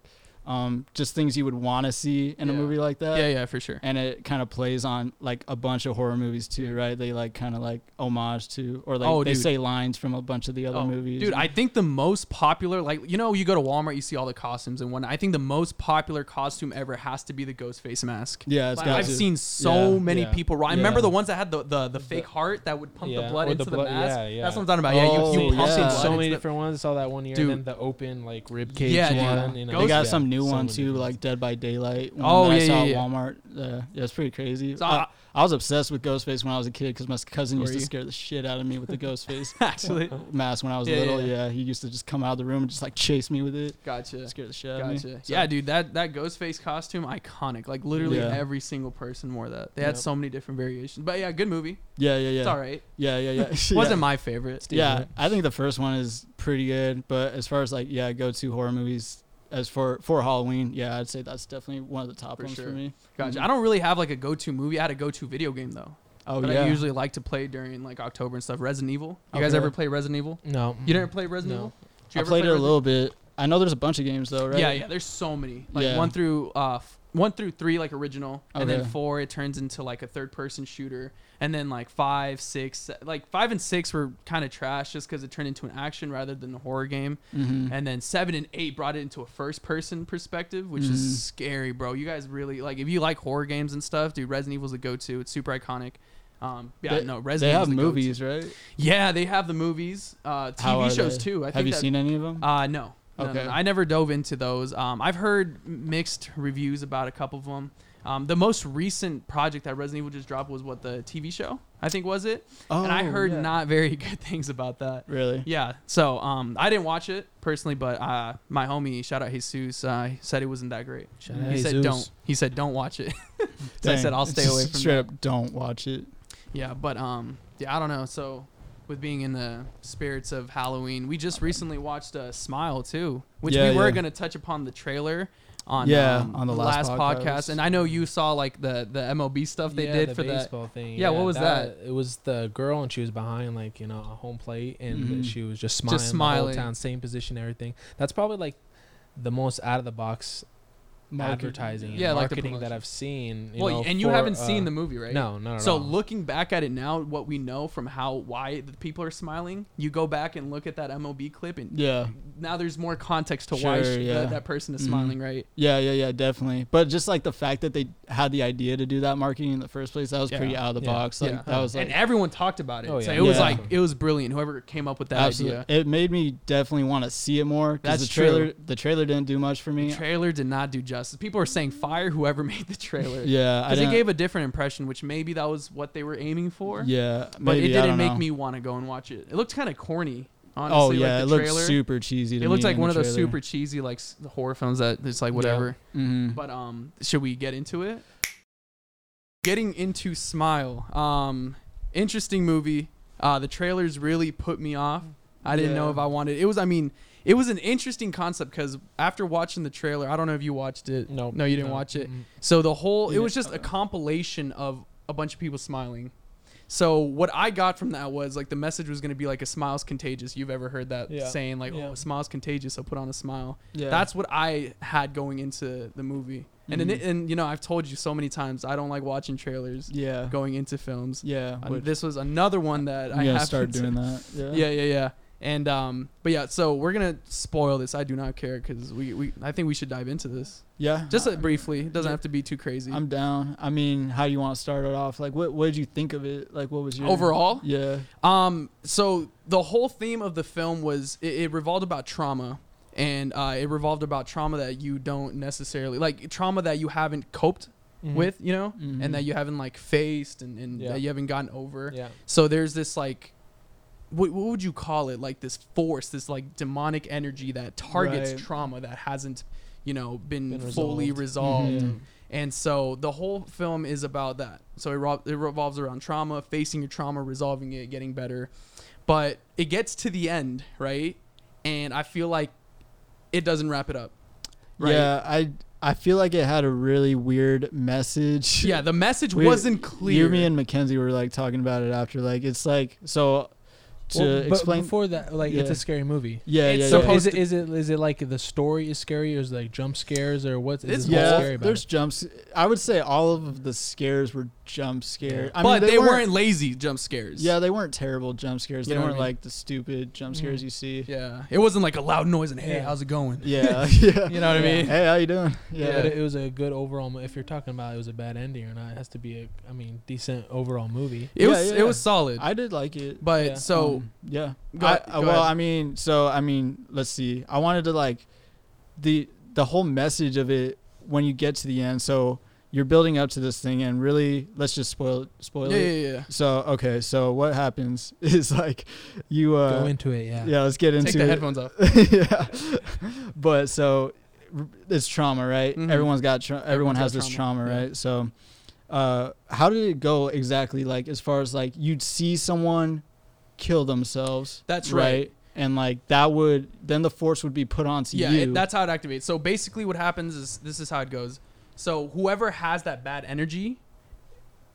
B: um, just things you would want to see in a movie like that.
A: yeah, yeah, for sure.
B: And it kind of plays on like a bunch of horror movies too, right? They like kind of like homage to, or like
A: Oh,
B: they
A: dude.
B: say lines from a bunch of the other
A: Oh,
B: movies.
A: Dude, I think the most popular, like you know, you go to Walmart, you see all the costumes and whatnot. I think the most popular costume ever has to be the Ghostface mask.
B: yeah, it's
A: Like,
B: got
A: I've
B: to.
A: seen so
B: Yeah,
A: many
C: yeah,
A: people. I remember
C: yeah.
A: the ones that had the, the, the fake heart that would pump the blood
C: or
A: into
C: the
A: the, mask.
C: yeah, yeah.
A: That's what I'm talking about. Yeah, you,
B: Oh,
A: you
C: I've
A: pump
C: seen
B: yeah.
A: blood
C: so
A: into
C: many
A: the-
C: different ones. I saw that one year,
A: Dude.
C: and then the open like rib cage
A: Yeah, dude.
C: one. You know,
B: they got
A: Ghost-
B: some new
C: So
B: one too, like Dead by Daylight.
A: Oh,
B: that I
A: yeah,
B: saw
A: yeah, yeah.
B: Walmart. Uh, yeah, it's pretty crazy.
A: So,
B: I,
A: uh,
B: I was obsessed with Ghostface when I was a kid because my cousin used to
A: you?
B: scare the shit out of me with the Ghostface
A: Actually,
B: mask when I was
A: Yeah,
B: little.
A: yeah.
B: Yeah, he used to just come out of the room and just like chase me with it,
A: gotcha.
B: scare the shit out of me.
A: Gotcha.
B: So-
A: Yeah, dude, that that Ghostface costume, iconic. Like literally
B: Yeah.
A: every single person wore that. They had
C: Yep.
A: so many different variations. But yeah, good movie.
B: Yeah, yeah, yeah.
A: It's all right.
B: Yeah, yeah, yeah. yeah.
A: Wasn't my favorite.
C: Steve,
B: yeah,
C: right?
B: I think the first one is pretty good, but as far as like yeah, go to horror movies as for for Halloween, yeah, I'd say that's definitely one of the top
A: For
B: ones
A: sure.
B: for me.
A: Gotcha.
B: Mhm.
A: I don't really have like a go-to movie. I had a go-to video game though.
B: Oh
A: that
B: yeah,
A: I usually like to play during like October and stuff. Resident Evil. You guys ever play Resident Evil?
C: No.
A: You didn't play Resident
C: No.
A: Evil? Did you
B: I
A: ever
B: played
A: play
B: it a little bit. I know there's a bunch of games though, right?
A: Yeah, yeah. There's so many. Like
B: Yeah.
A: one through uh f- one through three like original, and then four it turns into like a third person shooter, and then like five, six, like five and six were kind of trash just because it turned into an action rather than a horror game,
B: Mm-hmm.
A: and then seven and eight brought it into a first person perspective, which
B: Mhm.
A: is scary, bro. You guys really like if you like horror games and stuff, dude. Resident Evil's a go to. It's super iconic. Um, yeah,
B: They-
A: no,
B: they have
A: the go-to.
B: movies, right?
A: Yeah, they have the movies, uh, TV shows
B: they?
A: too. I think
B: Have you
A: that-
B: seen any of them?
A: uh, no. No, no,
B: Okay.
A: no. I never dove into those. Um, I've heard mixed reviews about a couple of them. Um, the most recent project that Resident Evil just dropped was what the TV show I think was it,
B: oh,
A: and I heard
B: yeah.
A: not very good things about that.
B: really.
A: Yeah, so um, I didn't watch it personally, but uh, my homie, shout out Jesus, uh, he said it wasn't that great.
C: Shout
A: he
C: out
A: said
C: Jesus.
A: don't. He said don't watch it. So I said, I'll stay away from it.
B: straight
A: that.
B: up. Don't watch it.
A: Yeah, but um, yeah, I don't know. So, with being in the spirits of Halloween, we just recently watched uh, Smile too, which
B: Yeah,
A: we were
B: yeah.
A: gonna touch upon the trailer on
B: Yeah,
A: um,
B: on the last podcast.
A: and I know you saw like the the MLB stuff they
C: Yeah,
A: did
C: the
A: for that.
C: baseball thing.
A: Yeah, what was that?
C: It was the girl, and she was behind like you know a home plate, and
B: Mhm.
C: she was just smiling,
A: Just
C: the whole
A: smiling.
C: same position, everything. That's probably like the most out of the box
B: Market-
C: advertising, and
A: Yeah, like the
C: marketing that. I've seen. You
A: well,
C: know,
A: and you
C: for,
A: haven't
C: uh,
A: seen the movie, right?
C: No, no.
A: So
C: all.
A: looking back at it now, what we know from how why the people are smiling, you go back and look at that MLB clip, and
B: Yeah,
A: now there's more context to why
B: Sure,
A: she,
B: yeah.
A: that, that person is
B: Mhm.
A: smiling, right?
B: yeah, yeah, yeah, definitely. But just like the fact that they had the idea to do that marketing in the first place, that was
A: Yeah.
B: pretty out of the
C: Yeah.
B: box. Like
A: Yeah.
B: that was like
A: and everyone talked about it.
C: Oh,
A: So
C: yeah.
A: it was like it was brilliant. Whoever came up with that
B: absolutely.
A: idea.
B: It made me definitely want to see it more.
A: That's
B: the
A: true.
B: trailer. The trailer didn't do much for me.
A: The trailer did not do justice. People are saying fire whoever made the trailer.
B: yeah,
A: Because it gave a different impression, which maybe that was what they were aiming for.
B: Yeah,
A: But
B: maybe,
A: it didn't make
B: know.
A: me want to go and watch it. It looked kind of corny, honestly.
B: Oh
A: like
B: yeah,
A: the
B: it looked
A: trailer.
B: super cheesy. To
A: It looked like one of those super cheesy like s- the horror films that it's like whatever.
B: Mhm.
A: But um, should we get into it? Getting into Smile. Um, interesting movie. Uh, the trailers really put me off. I didn't know if I wanted. It was. I mean, it was an interesting concept because after watching the trailer, I don't know if you watched it.
C: no,
A: No, you didn't
C: no,
A: watch it.
C: mm-mm.
A: So the whole it was just a compilation of a bunch of people smiling. So what I got from that was like the message was going to be like a smile's contagious. You've ever heard that
C: Yeah.
A: saying like
C: Yeah.
A: oh a smile's contagious, so put on a smile.
B: yeah,
A: That's what I had going into the movie. And
B: Mhm.
A: and, and you know, I've told you so many times I don't like watching trailers
B: yeah,
A: going into films.
B: yeah.
A: This was another one that I have
B: start doing that. Yeah,
A: Yeah, yeah, yeah. And um but yeah, so we're going to spoil this. I do not care cuz we we I think we should dive into this.
B: yeah.
A: Just uh, briefly. It doesn't have to be too crazy.
B: I'm down. I mean, how do you want to start it off? Like, what what did you think of it? Like, what was your
A: Overall?
B: Yeah,
A: Um, so the whole theme of the film was it, it revolved about trauma, and uh, it revolved about trauma that you don't necessarily like trauma that you haven't coped
C: Mhm.
A: with, you know,
B: Mhm.
A: and that you haven't like faced and, and
C: Yeah.
A: that you haven't gotten over.
C: Yeah.
A: So there's this like. What, what would you call it? Like this force, this like demonic energy that targets
B: Right.
A: trauma that hasn't, you know, been,
C: Been
A: fully
C: resolved.
A: resolved.
B: Mhm.
A: And so the whole film is about that. So it, ro- it revolves around trauma, facing your trauma, resolving it, getting better. But it gets to the end, right? And I feel like it doesn't wrap it up. Right?
B: yeah. I I feel like it had a really weird message.
A: Yeah, the message
B: We-
A: wasn't
B: You,
A: clear.
B: me, and Mackenzie were like talking about it after. Like, it's like so to
C: Well, but
B: explain.
C: before that, like it's a scary movie.
B: yeah,
A: it's
B: yeah,
C: So
B: yeah.
A: supposed
C: is it
A: to-
C: is it is it like the story is scary or is it like jump scares or what's
A: It's
C: is
B: yeah,
C: scary about
B: there's
C: it?
B: jumps. I would say all of the scares were jump scares. I
A: but
B: mean,
A: they, weren't, lazy jump scares.
B: Yeah, they weren't terrible jump scares.
A: You
B: they weren't
A: I mean?
B: like the stupid jump scares
C: Mhm.
B: you see.
A: Yeah. It wasn't like a loud noise and, hey, how's it going?
B: Yeah, yeah.
A: You know what I mean?
B: Hey, how you doing?
C: Yeah,
B: Yeah,
C: but it was a good overall. If you're talking about it was a bad ending or not, it has to be a, I mean, decent overall movie.
A: It
B: Yeah,
A: was
B: yeah,
A: it was solid.
B: I did like it.
A: but
C: Yeah.
A: So
B: yeah.
A: Go
B: I, uh,
A: go
B: well,
A: ahead.
B: I mean, so I mean, let's see. I wanted to like the the whole message of it when you get to the end. So you're building up to this thing, and really, let's just spoil spoil
A: Yeah,
B: it.
A: yeah, yeah.
B: So okay, so what happens is like you uh
C: Go into it, yeah.
B: yeah, let's get into
A: the
B: it.
A: headphones off.
B: yeah. But so r- it's trauma, right?
A: Mhm.
B: Everyone's got tra- everyone
A: Everyone's
B: has
A: got
B: this
A: trauma,
B: trauma,
A: yeah.
B: right? So uh how did it go exactly like as far as like you'd see someone kill themselves?
A: That's right.
B: And like that would then the force would be put onto
A: Yeah,
B: you.
A: it, that's how it activates. So basically, what happens is this is how it goes. So whoever has that bad energy,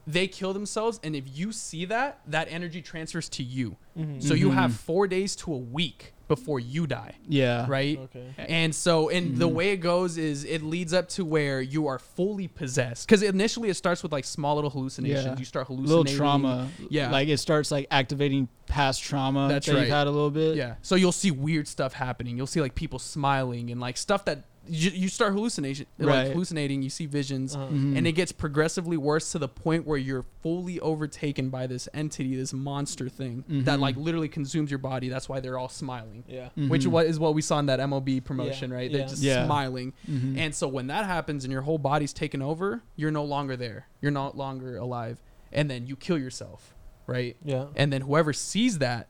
A: they kill themselves, and if you see that, that energy transfers to you.
C: Mhm.
A: So you have
B: Mhm.
A: four days to a week before you die,
B: yeah.
A: right?
C: Okay.
A: And so, and the
B: Mhm.
A: way it goes is it leads up to where you are fully possessed. Because initially it starts with like small little hallucinations.
B: Yeah.
A: You start hallucinating.
B: Little
A: hallucinating.
B: trauma.
A: Yeah.
B: Like it starts like activating past trauma
A: That's
B: that
A: right.
B: you've had a little bit.
A: Yeah. So you'll see weird stuff happening. You'll see like people smiling and like stuff that you, you start hallucination, like hallucinating. You see visions.
C: Uh-huh.
B: Mhm.
A: and it gets progressively worse to the point where you're fully overtaken by this entity, this monster thing that
B: Mhm.
A: like literally consumes your body. That's why they're all smiling.
C: Yeah.
A: Which
B: Mhm.
A: what is what we saw in that MLB promotion,
C: Yeah,
A: right? They're just
B: Yeah.
A: smiling.
B: Mhm.
A: And so when that happens and your whole body's taken over, you're no longer there. You're no longer alive. And then you kill yourself, right?
C: Yeah.
A: And then whoever sees that,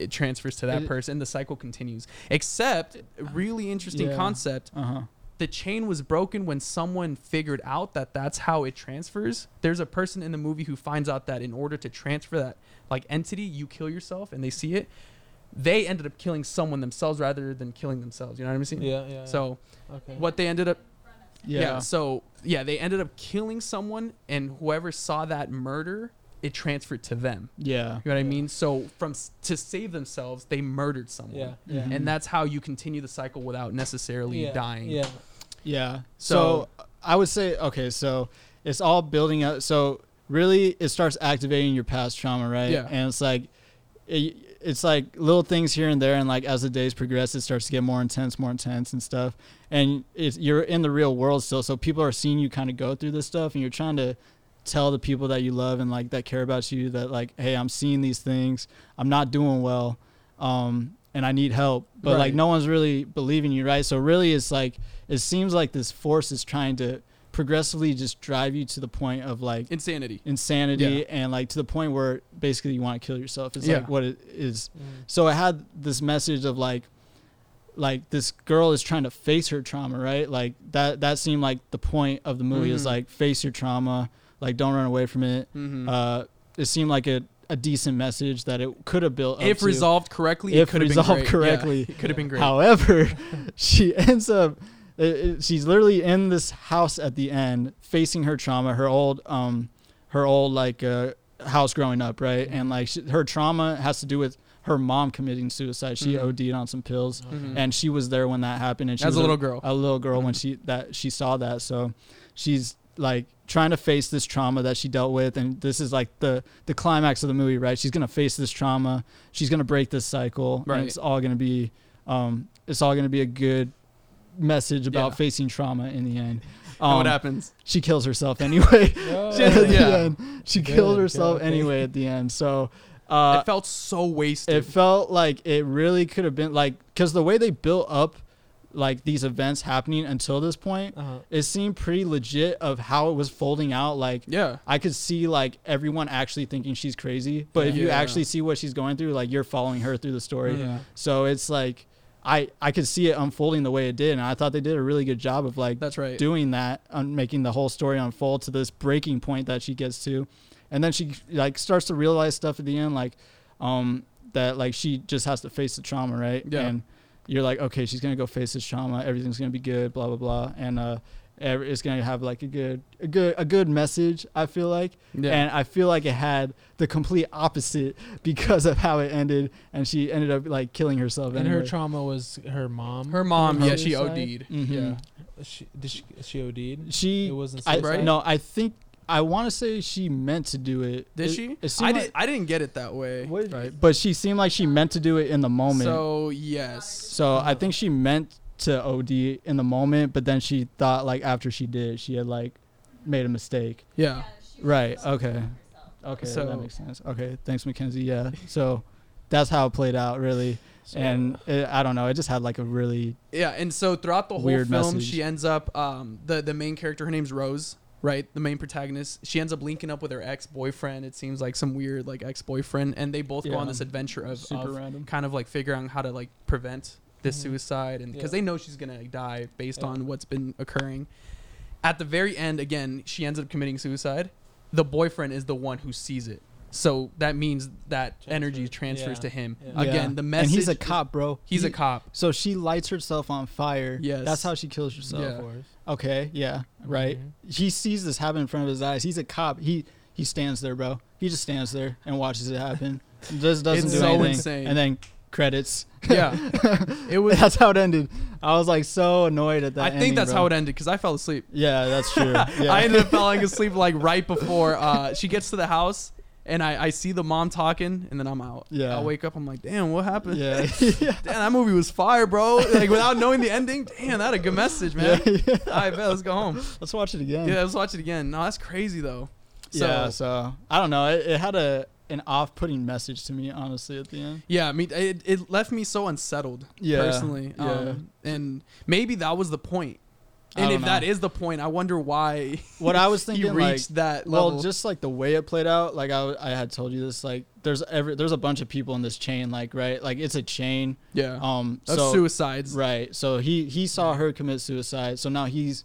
A: it transfers to that
B: It-
A: person. The cycle continues. Except, really interesting
B: Yeah.
A: concept
B: uh-huh.
A: the chain was broken when someone figured out that that's how it transfers. There's a person in the movie who finds out that in order to transfer that like entity, you kill yourself and they see it. They ended up killing someone themselves rather than killing themselves. You know what I'm saying?
C: Yeah. Yeah.
A: So
C: okay.
A: what they ended up
B: Yeah.
A: yeah. So yeah, they ended up killing someone and whoever saw that murder, it transferred to them.
B: Yeah.
A: You know what I mean? So from to save themselves, they murdered someone.
C: Yeah. Yeah.
B: Mhm.
A: And that's how you continue the cycle without necessarily
C: yeah.
A: dying.
C: Yeah.
B: Yeah. So, I would say okay, so it's all building up. So really, it starts activating your past trauma, right?
A: Yeah.
B: And it's like, it, it's like little things here and there, and like as the days progress, it starts to get more intense, more intense, and stuff. And it's you're in the real world still, so people are seeing you kind of go through this stuff, and you're trying to tell the people that you love and like that care about you that like, hey, I'm seeing these things, I'm not doing well, um, and I need help, but like no one's really believing you, right? So really, it's like it seems like this force is trying to progressively just drive you to the point of like
A: Insanity.
B: insanity
A: Yeah.
B: and like to the point where basically you want to kill yourself. It's
A: Yeah.
B: like what it is.
C: Mm.
B: So i had this message of like like this girl is trying to face her trauma, right? Like that that seemed like the point of the movie is
A: Mhm.
B: like face your trauma, like don't run away from it.
A: Mm-hmm.
B: Uh it seemed like a, a decent message that it could have built
A: if resolved correctly,
B: If
A: it could have been
B: resolved correctly.
A: Yeah, it could have been great.
B: However, she ends up it- it- she's literally in this house at the end facing her trauma, her old um her old like uh house growing up, right? And like she, her trauma has to do with her mom committing suicide. She
A: Mhm.
B: OD'd on some pills
A: Mhm.
B: and she was there when that happened and she
A: As
B: was
A: a little girl.
B: a little girl when
A: Mhm.
B: she that she saw that. So she's like trying to face this trauma that she dealt with and this is like the the climax of the movie, right? She's going to face this trauma. She's going to break this cycle
A: Right.
B: and it's all going to be um it's all going to be a good message about
A: Yeah.
B: facing trauma in the end.
A: and what
B: Um,
A: happens?
B: she kills herself anyway.
C: Oh,
A: She-
B: at the
A: yeah.
B: end. She
C: Good,
B: killed herself
C: okay.
B: anyway at the end. So uh
A: it felt so wasted.
B: it felt like it really could have been like because the way they built up like these events happening until this point
C: Uh-huh.
B: it seemed pretty legit of how it was folding out like
A: yeah.
B: i could see like everyone actually thinking she's crazy but if you
A: Yeah.
B: actually see what she's going through like you're following her through the story.
C: Yeah.
B: so it's like i i could see it unfolding the way it did and i thought they did a really good job of like
A: That's right.
B: doing that and making the whole story unfold to this breaking point that she gets to and then she like starts to realize stuff at the end like um that like she just has to face the trauma right
A: Yeah.
B: and you're like okay she's gonna go face this trauma everything's gonna be good blah blah blah and uh ev- it's gonna have like a good a good a good message i feel like
A: Yeah.
B: and i feel like it had the complete opposite because of how it ended and she ended up like killing herself
C: And her trauma was her mom.
A: her mom, yeah, she
C: suicide?
A: OD'd.
B: Mhm.
A: Yeah.
C: She, did she, she OD'd?
B: she
C: It wasn't
B: I
C: suicide?
B: no, I think I want to say she meant to do it.
A: Did
B: It-
A: she?
B: It seemed
A: I
B: like,
A: did. I didn't get it that way.
B: What-
A: Right.
B: but she seemed like she meant to do it in the moment. So,
A: yes. So.
B: I think she meant to OD in the moment, but then she thought like after she did, she had like made a mistake.
A: Yeah.
B: Right. Okay. Okay.
A: So-
B: that makes sense. Okay. Thanks, Mackenzie. Yeah. So, that's how it played out, really.
C: So,
B: and it, I don't know, it just had like a really
A: Yeah, and so throughout the whole film,
B: message.
A: she ends up um, the the main character. Her name's Rose, right? The main protagonist. She ends up linking up with her ex boyfriend. It seems like some weird like ex boyfriend, and they both go on this adventure of,
B: super
A: of
B: random.
A: kind of like figuring out how to like prevent this
C: Mhm.
A: suicide, and because
C: Yeah.
A: they know she's gonna die based
C: Yeah.
A: on what's been occurring. At the very end, again, she ends up committing suicide. The boyfriend is the one who sees it. So that means that energy transfers
C: yeah.
A: to him.
C: Yeah.
A: Again, the message.
B: And he's a cop, bro.
A: He's a cop.
B: So she lights herself on fire.
A: Yes.
B: That's how she kills herself.
A: Yeah.
B: Okay, yeah, right.
C: Mhm.
B: He sees this happen in front of his eyes. He's a cop. He he stands there, bro. He just stands there and watches it happen. Just doesn't
A: It's
B: do
A: so
B: anything.
A: insane.
B: And then credits.
A: Yeah. It was.
B: That's how it ended. I was like so annoyed at that.
A: I think that's
B: bro.
A: how it ended because I fell asleep.
B: Yeah, that's true. Yeah.
A: I ended up falling asleep like right before uh, she gets to the house, and I, I see the mom talking, and then I'm out.
B: Yeah.
A: I wake up, I'm like, damn, what happened?
B: yeah. yeah.
A: Damn, that movie was fire, bro. Like without knowing the ending, damn, that had a good message, man.
B: Yeah, yeah.
A: All right, bet, let's go home.
B: Let's watch it again.
A: Yeah, let's watch it again. No, that's crazy though. So,
B: yeah. So I don't know. It, it had a an off-putting message to me, honestly, at the end.
A: Yeah, I mean, it, it left me so unsettled
B: Yeah,
A: personally.
B: yeah.
A: Um, and maybe that was the point. And if that
B: know.
A: is the point, I wonder why
B: What I was thinking, like,
A: reached that
B: well,
A: level.
B: just like the way it played out, like I, I had told you this, like there's every there's a bunch of people in this chain, like right, like it's a chain.
A: yeah,
B: Um,
A: of
B: so
A: suicides.
B: right, so he he saw her commit suicide, so now he's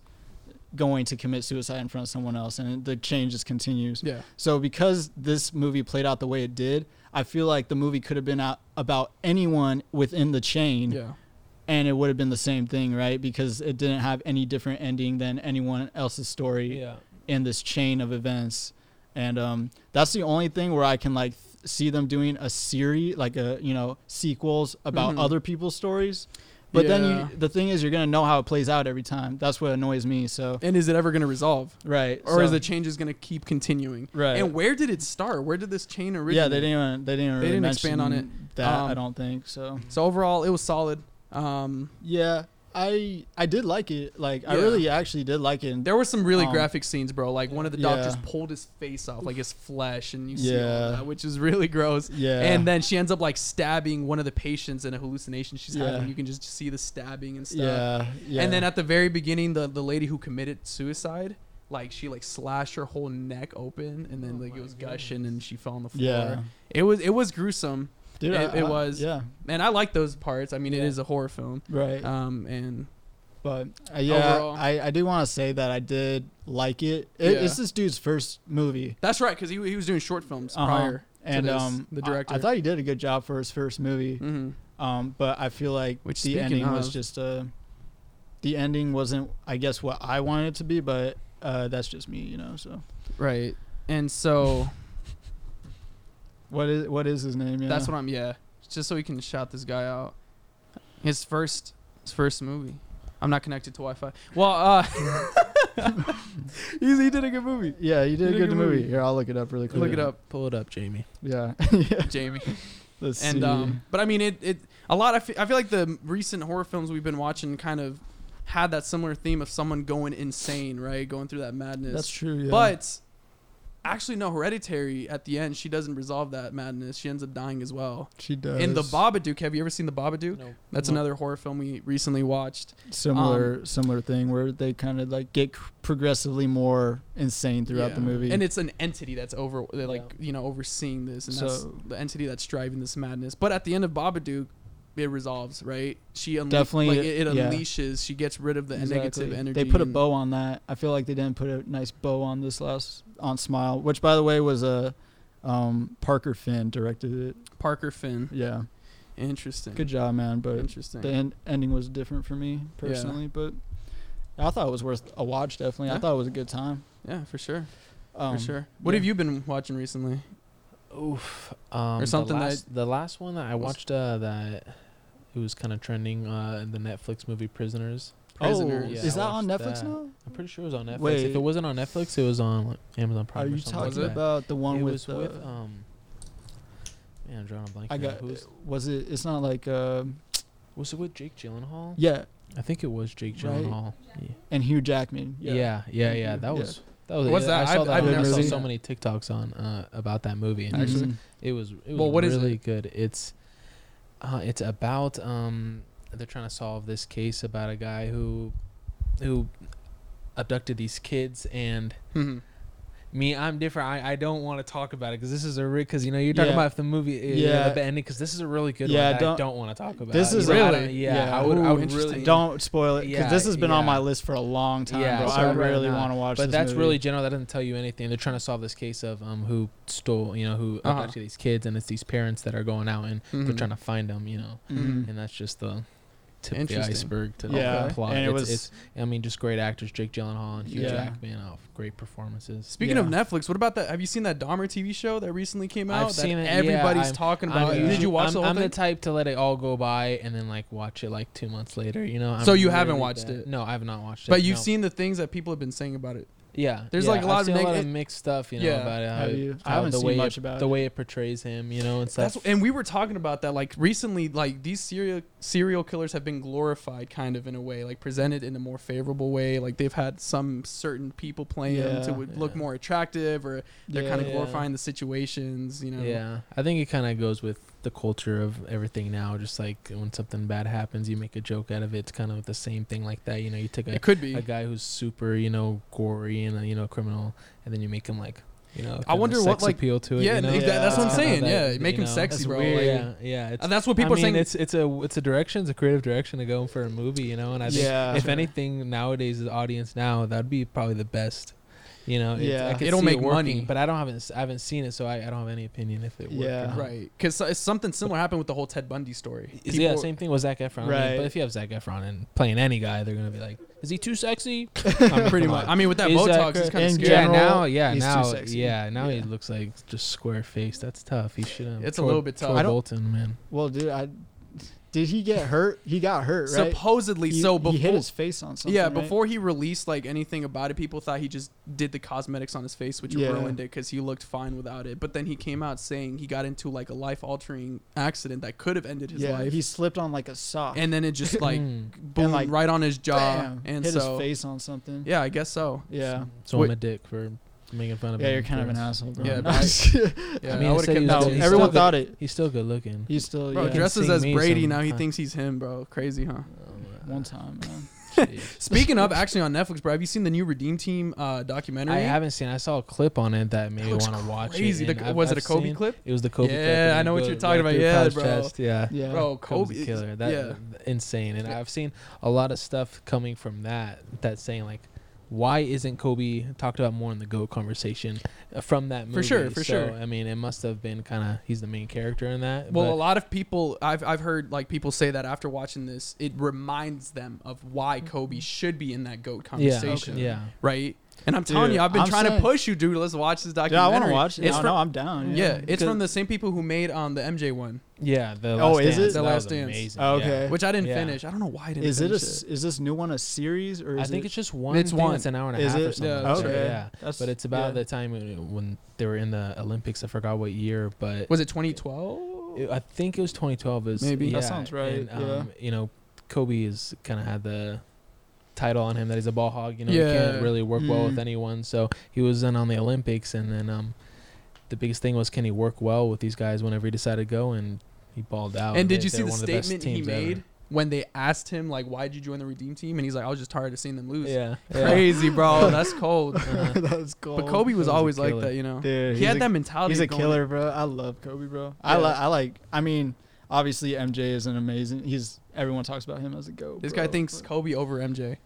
B: going to commit suicide in front of someone else, and the chain just continues.
A: Yeah,
B: So because this movie played out the way it did, I feel like the movie could have been out about anyone within the chain,
A: yeah,
B: and it would have been the same thing, right? Because it didn't have any different ending than anyone else's story
C: Yeah.
B: in this chain of events and um that's the only thing where i can like th- see them doing a series like a you know sequels about
A: Mhm.
B: other people's stories but then you the thing is you're gonna know how it plays out every time that's what annoys me so
A: And is it ever going to resolve,
B: right
A: or is
B: so-
A: the changes going to keep continuing?
B: right
A: And where did it start? Where did this chain originate?
B: yeah they didn't even they didn't
A: They
B: really
A: didn't expand on it.
B: that i
A: Um,
B: don't think so
A: So overall, it was solid. Um,
B: yeah i i did like it like i really actually did like it and
A: there were some really
B: Um,
A: graphic scenes, bro. Like one of the
B: Yeah.
A: doctors pulled his face off, like his flesh, and you see all that, which is really gross.
B: yeah
A: And then she ends up like stabbing one of the patients in a hallucination she's
B: Yeah.
A: having. You can just see the stabbing and stuff.
B: yeah yeah
A: And then at the very beginning, the the lady who committed suicide, like she like slashed her whole neck open, and then
C: Oh
A: like it was gushing, and she fell on the floor.
B: yeah
A: It was it was gruesome,
B: Dude,
A: It-
B: I-
A: it
B: I-
A: was.
B: yeah
A: and I like those parts. I mean, it
C: Yeah.
A: is a horror film.
B: right
A: Um, and
B: But uh, yeah,
A: Overall-
B: I, I do want to say that I did like it. it
A: Yeah.
B: It's this dude's first movie,
A: that's right, because he he was doing short films
B: Uh-huh.
A: prior.
B: and
A: this,
B: um,
A: the director.
B: I, thought he did a good job for his first movie.
A: hmm
B: Um, but I feel like
A: Which,
B: the ending was just uh, the ending wasn't, I guess, what I wanted it to be. But uh, that's just me, you know. So
A: Right. And so
B: what is what is his name? Yeah.
A: that's what I'm. Yeah, just so we can shout this guy out. His first his first movie. I'm not connected to Wi-Fi. Well, uh, he's, he did a good movie.
B: Yeah, you did
A: He
B: a
A: did a
B: good
A: good
B: movie.
A: movie.
B: Here, I'll look it up really quick.
A: Look it up,
C: Pull it up, Jamie.
B: Yeah. yeah.
A: Jamie.
B: Let's
A: And
B: see.
A: um, but I mean, it it a lot. I fe- I feel like the recent horror films we've been watching kind of had that similar theme of someone going insane, right? Going through that madness.
B: that's true. Yeah.
A: But actually, no. Hereditary at the end, she doesn't resolve that madness. She ends up dying as well.
B: she does.
A: In the Babadook, have you ever seen the Babadook?
C: No.
A: That's
B: No.
A: another horror film we recently watched.
B: similar
A: um,
B: similar thing where they kind of like get progressively more insane throughout the
A: Yeah.
B: movie.
A: and it's an entity that's over, they're like you know, overseeing this, and that's
B: So-
A: the entity that's driving this madness. But at the end of Babadook, it resolves, right? She unle-
B: Definitely,
A: like, it, it
B: yeah.
A: unleashes. She gets rid of the negative energy.
B: They put a bow on that. I feel like they didn't put a nice bow on this last on Smile, which by the way was a um, Parker Finn directed it.
A: Parker Finn.
B: Yeah,
A: Interesting.
B: good job, man. But
A: Interesting.
B: the end, ending was different for me personally. But I thought it was worth a watch. Definitely, I thought it was a good time.
A: yeah, for sure.
B: Um,
A: for sure. What
B: yeah.
A: have you been watching recently?
C: Oof. Um,
A: Or something
C: the
A: that-
C: last, the last one that I watched uh, that it was kind of trending uh, in the Netflix movie Prisoners.
A: Prisoners.
B: Oh,
C: Yeah,
B: is
C: I
B: that on Netflix
C: that.
B: now?
C: I'm pretty sure it was on Netflix.
B: Wait.
C: If it wasn't on Netflix, it was on like, Amazon Prime.
B: Are
C: or
B: you
C: something
B: talking
C: like that.
B: about the one
C: it
B: with?
C: was
B: uh,
C: with um. Man, I'm drawing a blank.
B: I got.
C: Who's,
B: Was it? It's not like. Uh,
C: was it with Jake Gyllenhaal?
B: yeah,
C: I think it was Jake
B: Right?
C: Gyllenhaal. Yeah.
B: and Hugh Jackman.
C: Yeah, yeah, yeah.
B: Mhm.
C: That
B: Yeah.
C: was That was
A: What's
C: I
A: that?
C: saw
A: I've-
C: that.
A: I've
B: never
C: I saw
B: seen
C: so many TikToks on uh, about that movie. And
A: Actually?
B: Mhm.
C: it was it was
A: Well, what is
C: really
A: it?
C: good. It's uh, it's about um they're trying to solve this case about a guy who who abducted these kids and
A: Mhm.
C: me i'm different i, I don't want to talk about it because this is a because you know you're talking
B: Yeah.
C: about if the movie is
B: Yeah.
C: the ending because this is a really good
B: Yeah,
C: one
B: don't-
C: i don't want to talk about
B: This
C: You
B: is
C: know,
A: really-
C: yeah,
B: yeah.
C: i would i would really
B: Don't spoil it because
C: Yeah,
B: this has been on my list for a long time,
C: Yeah,
B: bro.
C: so
B: I really want to watch
C: but that's
B: movie.
C: really general. That doesn't tell you anything. They're trying to solve this case of um who stole, you know, who
A: Uh-huh.
C: abducted these kids, and it's these parents that are going out and they're
A: Mhm.
C: trying to find them, you know,
B: Mhm.
C: and that's just the tip of the iceberg to
B: Yeah,
C: the plot.
B: and it
C: it's,
B: was-
C: it's, I mean, just great actors, Jake Gyllenhaal and Hugh
B: Yeah.
C: Jackman, oh, great performances.
A: Speaking of Netflix, what about that? Have you seen that Dahmer TV show that recently came out?
C: I've
A: that
C: seen it, yeah,
A: Everybody's
C: I'm-
A: talking
C: I'm
A: about. it.
B: usually-
A: Did you watch
C: I'm,
A: the whole
C: I'm
A: thing?
C: the type to let it all go by and then like watch it like two months later. You know. I'm
A: So you haven't watched
C: bad.
A: it?
C: No, I have not watched it.
A: but you've
C: no.
A: seen the things that people have been saying about it.
C: Yeah,
A: There's,
C: yeah,
A: like, a lot
C: I've
A: of
C: seen
A: neg-
C: a lot of mixed stuff, you know,
A: Yeah.
C: about it. How
B: Have
C: it-
B: you? I haven't
C: the
B: seen
C: way
B: much
C: it,
B: about
C: the
B: it.
C: way it portrays him, you know, and stuff.
A: That's and we were talking about that like recently. Like these serial serial killers have been glorified, kind of in a way, like presented in a more favorable way. Like they've had some certain people playing them to
B: Yeah.
A: look more attractive, or they're
B: Yeah.
A: kind of
C: Yeah.
A: glorifying the situations. You know.
C: Yeah, I think it kind of goes with the culture of everything now. Just like when something bad happens, you make a joke out of it. It's kind of the same thing like that. You know, you take a,
A: It could be.
C: a guy who's super, you know, gory and a, you know, criminal, and then you make him like, you know,
A: I wonder
C: sex
A: what, like-
C: appeal to it.
A: yeah,
C: you know?
A: exa- that's what I'm saying.
C: that,
A: Yeah,
C: you
A: make him
C: know,
A: sexy, bro.
B: weird.
A: Like,
C: yeah, yeah. It's,
A: and that's what people
C: I
A: are saying.
C: it's it's a it's a direction, it's a creative direction to go for a movie, you know. And I think
B: Yeah.
C: if
B: Sure.
C: anything, nowadays the audience now that'd be probably the best. You know, it's-
B: Yeah.
C: I could
A: It'll
C: see
A: make
C: it working,
A: money.
C: but I don't haven't I haven't seen it, so I, I don't have any opinion if it worked. or
B: Yeah.
C: not.
A: Right, because something similar happened with the whole Ted Bundy story.
C: Is- yeah,
A: People-
C: same thing with Zac Efron. I mean,
B: Right.
C: but if you have Zac Efron and playing any guy, they're gonna be like, "Is he too sexy?" I mean,
A: Pretty much. I mean, with that
C: Is
A: Botox,
C: that
A: it's kind of
B: in
A: scary.
C: yeah, now, yeah,
B: he's too
C: now,
B: sexy.
C: yeah, now he looks like just square faced. That's tough. He should have.
A: It's a little bit tough.
C: Troy
A: I don't-
C: Bolton, man.
B: Well, dude, I did he get hurt? He got hurt, right?
A: Supposedly,
B: he,
A: so
B: he
A: before
B: hit his face on something.
A: yeah,
B: right?
A: before he released like anything about it, people thought he just did the cosmetics on his face, which
B: Yeah.
A: ruined it because he looked fine without it. But then he came out saying he got into like a life-altering accident that could have ended his
B: yeah,
A: life,
B: he slipped on like a sock.
A: and then it just like
C: Mm.
A: boom
B: like,
A: right on his jaw,
B: Bam,
A: and
B: hit
A: so
B: his face on something.
A: yeah, I guess so.
B: Yeah.
C: So
B: Wait.
C: I'm a dick for making fun of
B: Yeah,
C: him.
B: you're kind of an
C: for-
B: asshole, bro.
A: Yeah, but I- Yeah,
C: I mean,
A: I would've
C: he
A: kept
C: was- he's
B: no, everyone
C: still
B: thought
C: good-
B: it.
C: He's still good looking.
B: He's still
A: Bro,
B: yeah.
C: can
A: dresses
C: sing
A: as
C: me
A: Brady
C: some
A: now. He
C: fun-
A: thinks he's him, bro. Crazy, huh?
B: one time, man.
C: Jeez.
A: Speaking of, actually on Netflix, bro, have you seen the new Redeem Team uh, documentary?
C: I haven't seen. I saw a clip on it that made me
A: looks
C: want to watch
A: Crazy.
C: it.
A: The-
C: and I've-
A: was it a
C: I've
A: Kobe
C: seen-
A: clip?
C: It was the Kobe
A: Yeah,
C: clip. and
A: I know what
C: goes
A: you're talking
C: right
A: about.
C: through
A: Yeah,
C: Kyle's
A: bro.
C: chest. Yeah.
B: Yeah.
A: Bro, Kobe
C: a
A: is-
C: killer. That
A: yeah.
C: insane. And I've seen a lot of stuff coming from that that's saying like why isn't Kobe talked about more in the GOAT conversation uh, from that movie?
A: For sure, for
C: So,
A: sure.
C: I mean, it must have been kind of he's the main character in that.
A: Well,
C: but-
A: a lot of people I've I've heard like people say that after watching this, it reminds them of why Kobe should be in that goat conversation.
C: yeah,
A: conversation.
C: yeah.
A: Right? And I'm telling
B: Dude,
A: you, I've been
B: I'm
A: trying
B: saying-
A: to push you, dude. Let's watch this documentary.
B: Yeah, I want to watch it.
A: It's
B: no,
A: from,
B: no, I'm down.
A: yeah, it's from the same people who made um the MJ one,
C: Yeah, the
B: Oh,
C: last
B: is it?
C: dance,
A: The
C: that
A: Last
C: was
A: Dance.
C: amazing.
B: Oh,
C: yeah.
B: okay.
A: which I didn't
C: Yeah.
A: finish. I don't know why I didn't.
B: Is it a
A: finish
B: s- is this new one a series or
C: I think
B: it,
C: it's just one.
A: It's
C: thing
A: one.
C: It's an hour and a
B: Is
C: half or something.
A: Yeah,
C: like that,
B: okay.
C: Yeah.
B: That's,
C: But it's about
B: yeah.
C: the time when- when they were in the Olympics. I forgot what year, but
A: Was it 2012?
C: it- I think it was 2012. Is
A: Maybe.
B: That sounds right,
C: And, um,
B: yeah.
C: You know, Kobe is kind of had the title on him that he's a ball hog. You know,
A: Yeah.
C: he can't really work well with
B: Mm.
C: anyone. So he was in on the Olympics, and then um, the biggest thing was can he work well with these guys whenever he decided to go, and he balled out.
A: and did
C: They-
A: you see
C: they're
A: the
C: best
A: statement he
C: teams ever.
A: made when they asked him like, "Why did you join the Redeem Team?" And he's like, "I was just tired of seeing them lose."
C: Yeah, yeah.
A: Crazy, bro. That's cold.
C: Uh-huh.
B: That's cold.
A: But Kobe was
C: Kobe's a
A: always like that, you know.
B: Dude,
A: he had
B: a-
A: that mentality.
B: He's a
A: going-
B: killer, bro. I love Kobe, bro. I
A: Yeah.
B: like. I like. I mean, obviously MJ is an amazing. He's everyone talks about him as a goat.
A: This
B: bro,
A: guy thinks Kobe over MJ.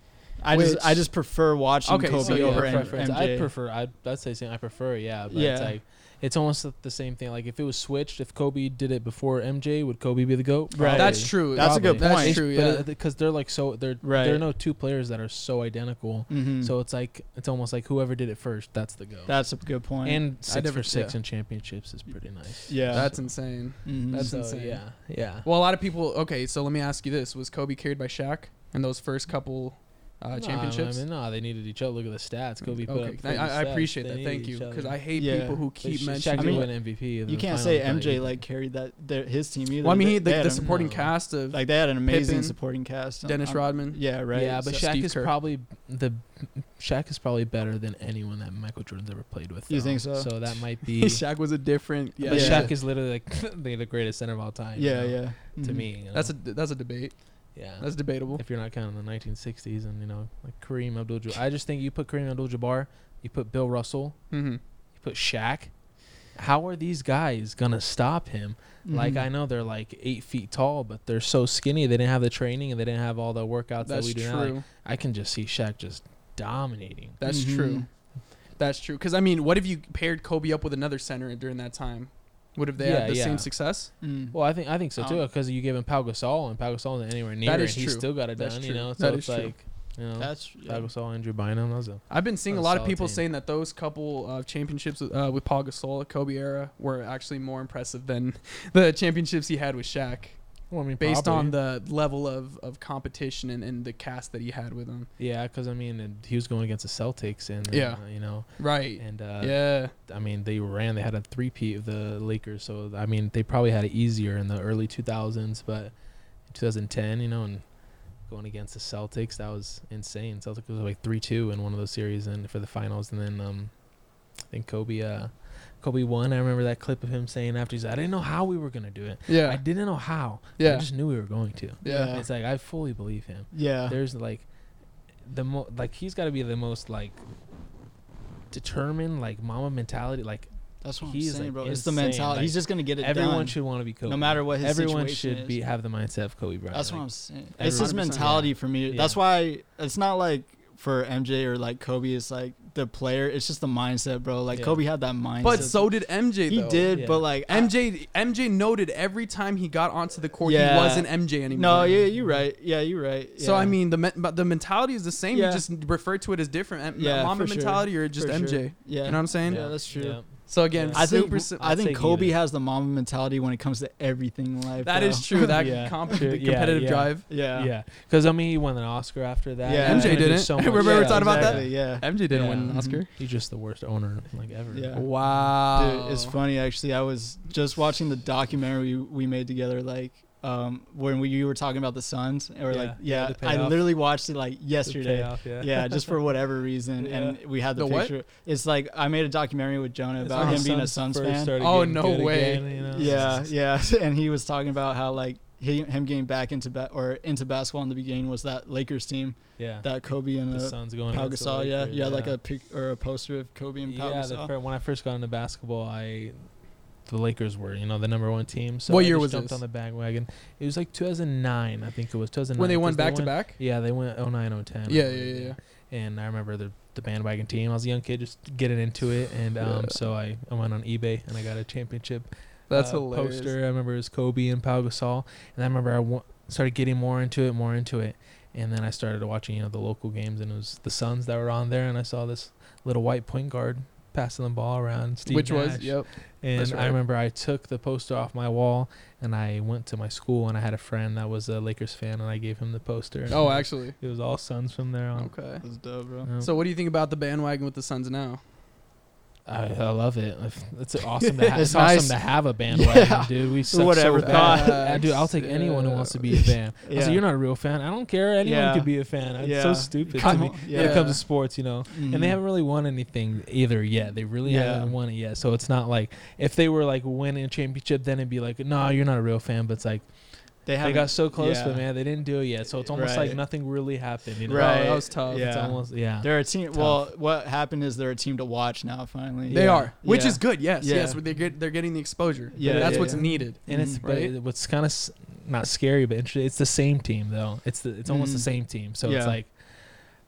B: I just. I just prefer watching
A: Okay,
B: Kobe
A: so yeah,
B: over M- MJ.
C: I prefer. I'd, I'd say saying I prefer. Yeah, but
B: Yeah.
C: it's like it's almost the same thing. Like if it was switched, if Kobe did it before MJ, would Kobe be the goat?
B: Right.
A: That's true.
B: That's a good point.
A: That's true. Yeah.
C: Because they're like so they're
B: Right.
C: there are no two players that are so identical.
B: Mhm.
C: So it's like it's almost like whoever did it first, that's the goat.
B: that's a good point.
C: and six
A: never-
C: for six
A: yeah.
C: in championships is pretty nice.
B: yeah,
A: That's insane.
B: Mhm.
A: that's
C: so,
A: insane.
C: Yeah, yeah.
A: Well, a lot of people. Okay, so let me ask you this: Was Kobe carried by Shaq in those first couple uh,
C: No,
A: championships?
C: I mean, no, they needed each other. Look at the stats. Kobe put
A: okay,
C: up.
A: I, I
C: 30 stats.
A: appreciate that. Thank you, because. I hate
B: Yeah.
A: people who keep mentioning.
B: I mean,
C: win MVP.
B: You can't say MJ
C: year.
B: like carried that their, his team either.
A: well, I mean,
B: They-
A: he,
B: they
A: the, the supporting
C: no.
A: cast of
B: like they had an amazing
A: Pippen,
B: supporting cast.
A: Dennis Rodman.
B: Yeah, right.
C: Yeah, but
B: so-
C: Shaq
A: Steve
C: is
A: Kerr.
C: probably the Shaq is probably better than anyone that Michael Jordan's ever played with.
B: You think so?
C: So that might be.
A: Shaq was a different. Yeah,
C: but
B: Yeah.
C: Shaq is literally like the, the greatest center of all time. you
B: yeah,
C: know,
B: yeah.
C: To
B: Mhm.
C: me, you know?
A: that's a that's a debate.
C: Yeah.
A: That's debatable.
C: if you're not counting the 1960s and you know like Kareem Abdul-Jabbar. I just think you put Kareem Abdul-Jabbar, you put Bill Russell,
A: Mm-hmm.
C: you put Shaq. How are these guys gonna stop him? Like
B: Mhm.
C: I know they're like eight feet tall, but they're so skinny. They didn't have the training and they didn't have all the workouts that
A: That's
C: we do
A: true.
C: now. Like, I can just see Shaq just dominating.
A: That's
B: Mhm.
A: true. That's true. Because I mean, what if you paired Kobe up with another center during that time? Would have they
C: Yeah,
A: had the
C: yeah.
A: same success?
B: Mm.
C: Well, I think I think so too
A: Um,
C: because you give him Pau Gasol and Pau Gasol isn't anywhere near
A: That
C: and he
A: true.
C: still got it
A: That's
C: done,
A: true.
C: you know. So
A: That
C: it's
A: is true.
C: like you know,
B: That's
C: Pau
B: yeah.
C: Gasol, Andrew Bynum. That was a
A: I've been seeing a
C: What a
A: lot of
C: solid
A: people
C: team.
A: saying that those couple of championships uh, with Paul Gasol, Kobe era, were actually more impressive than the championships he had with Shaq,
C: well, I mean,
A: based
C: probably.
A: on the level of, of competition and, and the cast that he had with him.
C: Yeah, because I mean, and he was going against the Celtics, and
A: Yeah.
C: uh, you know,
A: Right.
C: and uh,
A: yeah.
C: I mean, they ran. They had a three-peat of the Lakers, so I mean, they probably had it easier in the early 2000s, but 2010, you know, and going against the Celtics, that was insane. Celtics was like three-two in one of those series, and for the finals, and then um, I think Kobe, uh, Kobe won. I remember that clip of him saying after he's, I didn't know how we were gonna do it.
A: Yeah.
C: I didn't know how.
A: Yeah, I
C: just knew we were going to.
A: yeah.
C: It's like I fully believe him.
B: Yeah.
C: there's like the mo like he's got to be the most like determined like Mamba mentality like
B: That's what I'm
C: he's,
B: saying,
C: like,
B: bro. It's the mentality.
C: like,
B: He's just gonna get it
C: everyone
B: done.
C: should want to be Kobe
B: no matter what his
C: everyone
B: situation
C: should
B: is.
C: be have the mindset of Kobe Bryant
B: That's
C: like,
B: what I'm saying. It's his
A: 100%.
B: mentality for me.
C: Yeah.
B: That's why it's not like for MJ or like Kobe. It's like the player. It's just the mindset, bro. Like
C: Yeah.
B: Kobe had that mindset.
A: But so did MJ.
B: he did.
C: Yeah.
B: But like I-
A: MJ MJ noted every time he got onto the court,
B: Yeah.
A: he wasn't MJ anymore.
B: No, yeah, you're right. Yeah, you're right.
A: So I mean, the men- but the mentality is the same.
B: Yeah.
A: You just refer to it as different. M-
B: Yeah,
A: Mamba
B: for sure.
A: mentality or just
B: For
A: MJ.
B: sure.
A: You know what I'm saying?
B: Yeah, that's true.
C: Yeah.
A: So again,
C: Yeah.
B: I think
A: super. sim-
B: I think Kobe
C: either.
B: has the Mamba mentality when it comes to everything in life.
A: that
B: bro.
A: is true. That
C: Yeah.
A: comp-
C: True. Yeah,
A: competitive
C: yeah.
A: drive.
B: yeah.
C: yeah because I mean he won an Oscar after that
B: Yeah.
A: MJ didn't.
C: so
A: Remember
C: much-
A: we were
C: yeah,
A: talking about that?
B: Yeah.
A: MJ didn't
C: Yeah.
A: win an. Oscar. Mm-hmm.
C: he's just the worst owner like ever
B: Yeah.
A: Wow.
B: Dude, it's funny actually. I was just watching the documentary we, we made together, like um, when we you were talking about the Suns, or like
C: Yeah,
B: yeah, I
C: payoff.
B: literally watched it like yesterday.
C: payoff, yeah
B: Yeah, just for whatever reason, and we had the,
A: The what?
B: picture. It's like I made a documentary with Jonah
C: It's
B: about
C: when
B: him being a
C: Suns
B: Suns fan.
C: started
A: Oh, no way.
C: again, you know?
B: Yeah, yeah, and he was talking about how like he, him getting back into ba- or into basketball in the beginning was that Lakers team
C: yeah
B: that Kobe and
C: the
B: uh,
C: Suns going
B: Pau
C: against the
B: Gasol. Yeah,
C: Lakers,
B: yeah, like a pic or a poster of Kobe and Pau
C: yeah, the
B: Gasol.
C: fir- when I first got into basketball, I the Lakers were you know the number one team. So
A: What
C: I
A: year was
C: jumped
A: this?
C: on the bandwagon. It was like 2009, I think it was 2009.
A: when they won back to
C: went-
A: back.
C: Yeah, they went 09, 010.
A: Yeah, yeah, yeah, yeah.
C: And I remember the the bandwagon team. I was a young kid, just getting into it, and um,
A: Yeah.
C: so I, I went on eBay and I got a championship
A: That's
C: uh,
A: hilarious.
C: poster. I remember it was Kobe and Pau Gasol, and I remember I wa- started getting more into it, more into it, and then I started watching you know the local games, and it was the Suns that were on there, and I saw this little white point guard passing the ball around, Steve
A: Which was yep.
C: And
A: That's
C: I remember I took the poster off my wall and I went to my school and I had a friend that was a Lakers fan and I gave him the poster. and
A: Oh, actually.
C: it was all Suns from there on.
A: Okay.
B: That's dope, bro.
C: Yeah.
A: So what do you think about the bandwagon with the Suns now?
C: I, I love it. It's awesome to have.
B: It's
C: it's awesome
B: nice.
C: to have a bandwagon,
B: Yeah.
C: dude. We suck
B: Whatever
C: so bad. Yeah, dude, I'll take anyone who wants to be a fan.
B: Yeah.
C: said, you're not a real fan. I don't care. Anyone
B: Yeah.
C: could be a fan. It's
B: Yeah.
C: so stupid to
B: Come
C: me
B: on.
C: when it comes to sports, you know.
B: Mhm.
C: And they haven't really won anything either yet. They really
B: Yeah.
C: haven't won it yet. So it's not like if they were like winning a championship, then it'd be like, no, you're not a real fan. But it's like
B: They,
C: they got so close,
B: yeah.
C: but man, they didn't do it yet. So it's almost like nothing really happened. You know?
B: Right.
A: Oh, that was tough.
B: Yeah.
C: It's almost yeah.
B: They're a team.
C: Tough.
B: Well, what happened is they're a team to watch now. Finally,
A: They
B: Yeah.
A: are, which
B: Yeah.
A: is good. Yes,
B: Yeah.
A: yes. They're get, they're getting the exposure.
B: Yeah,
A: that's
B: yeah,
A: what's
B: yeah.
A: needed.
C: And it's
B: Mhm.
C: but
A: Right?
C: it- what's kind of s- not scary, but interesting. It's the same team though. It's the it's almost the
B: Mhm.
C: same team. So
B: Yeah.
C: it's like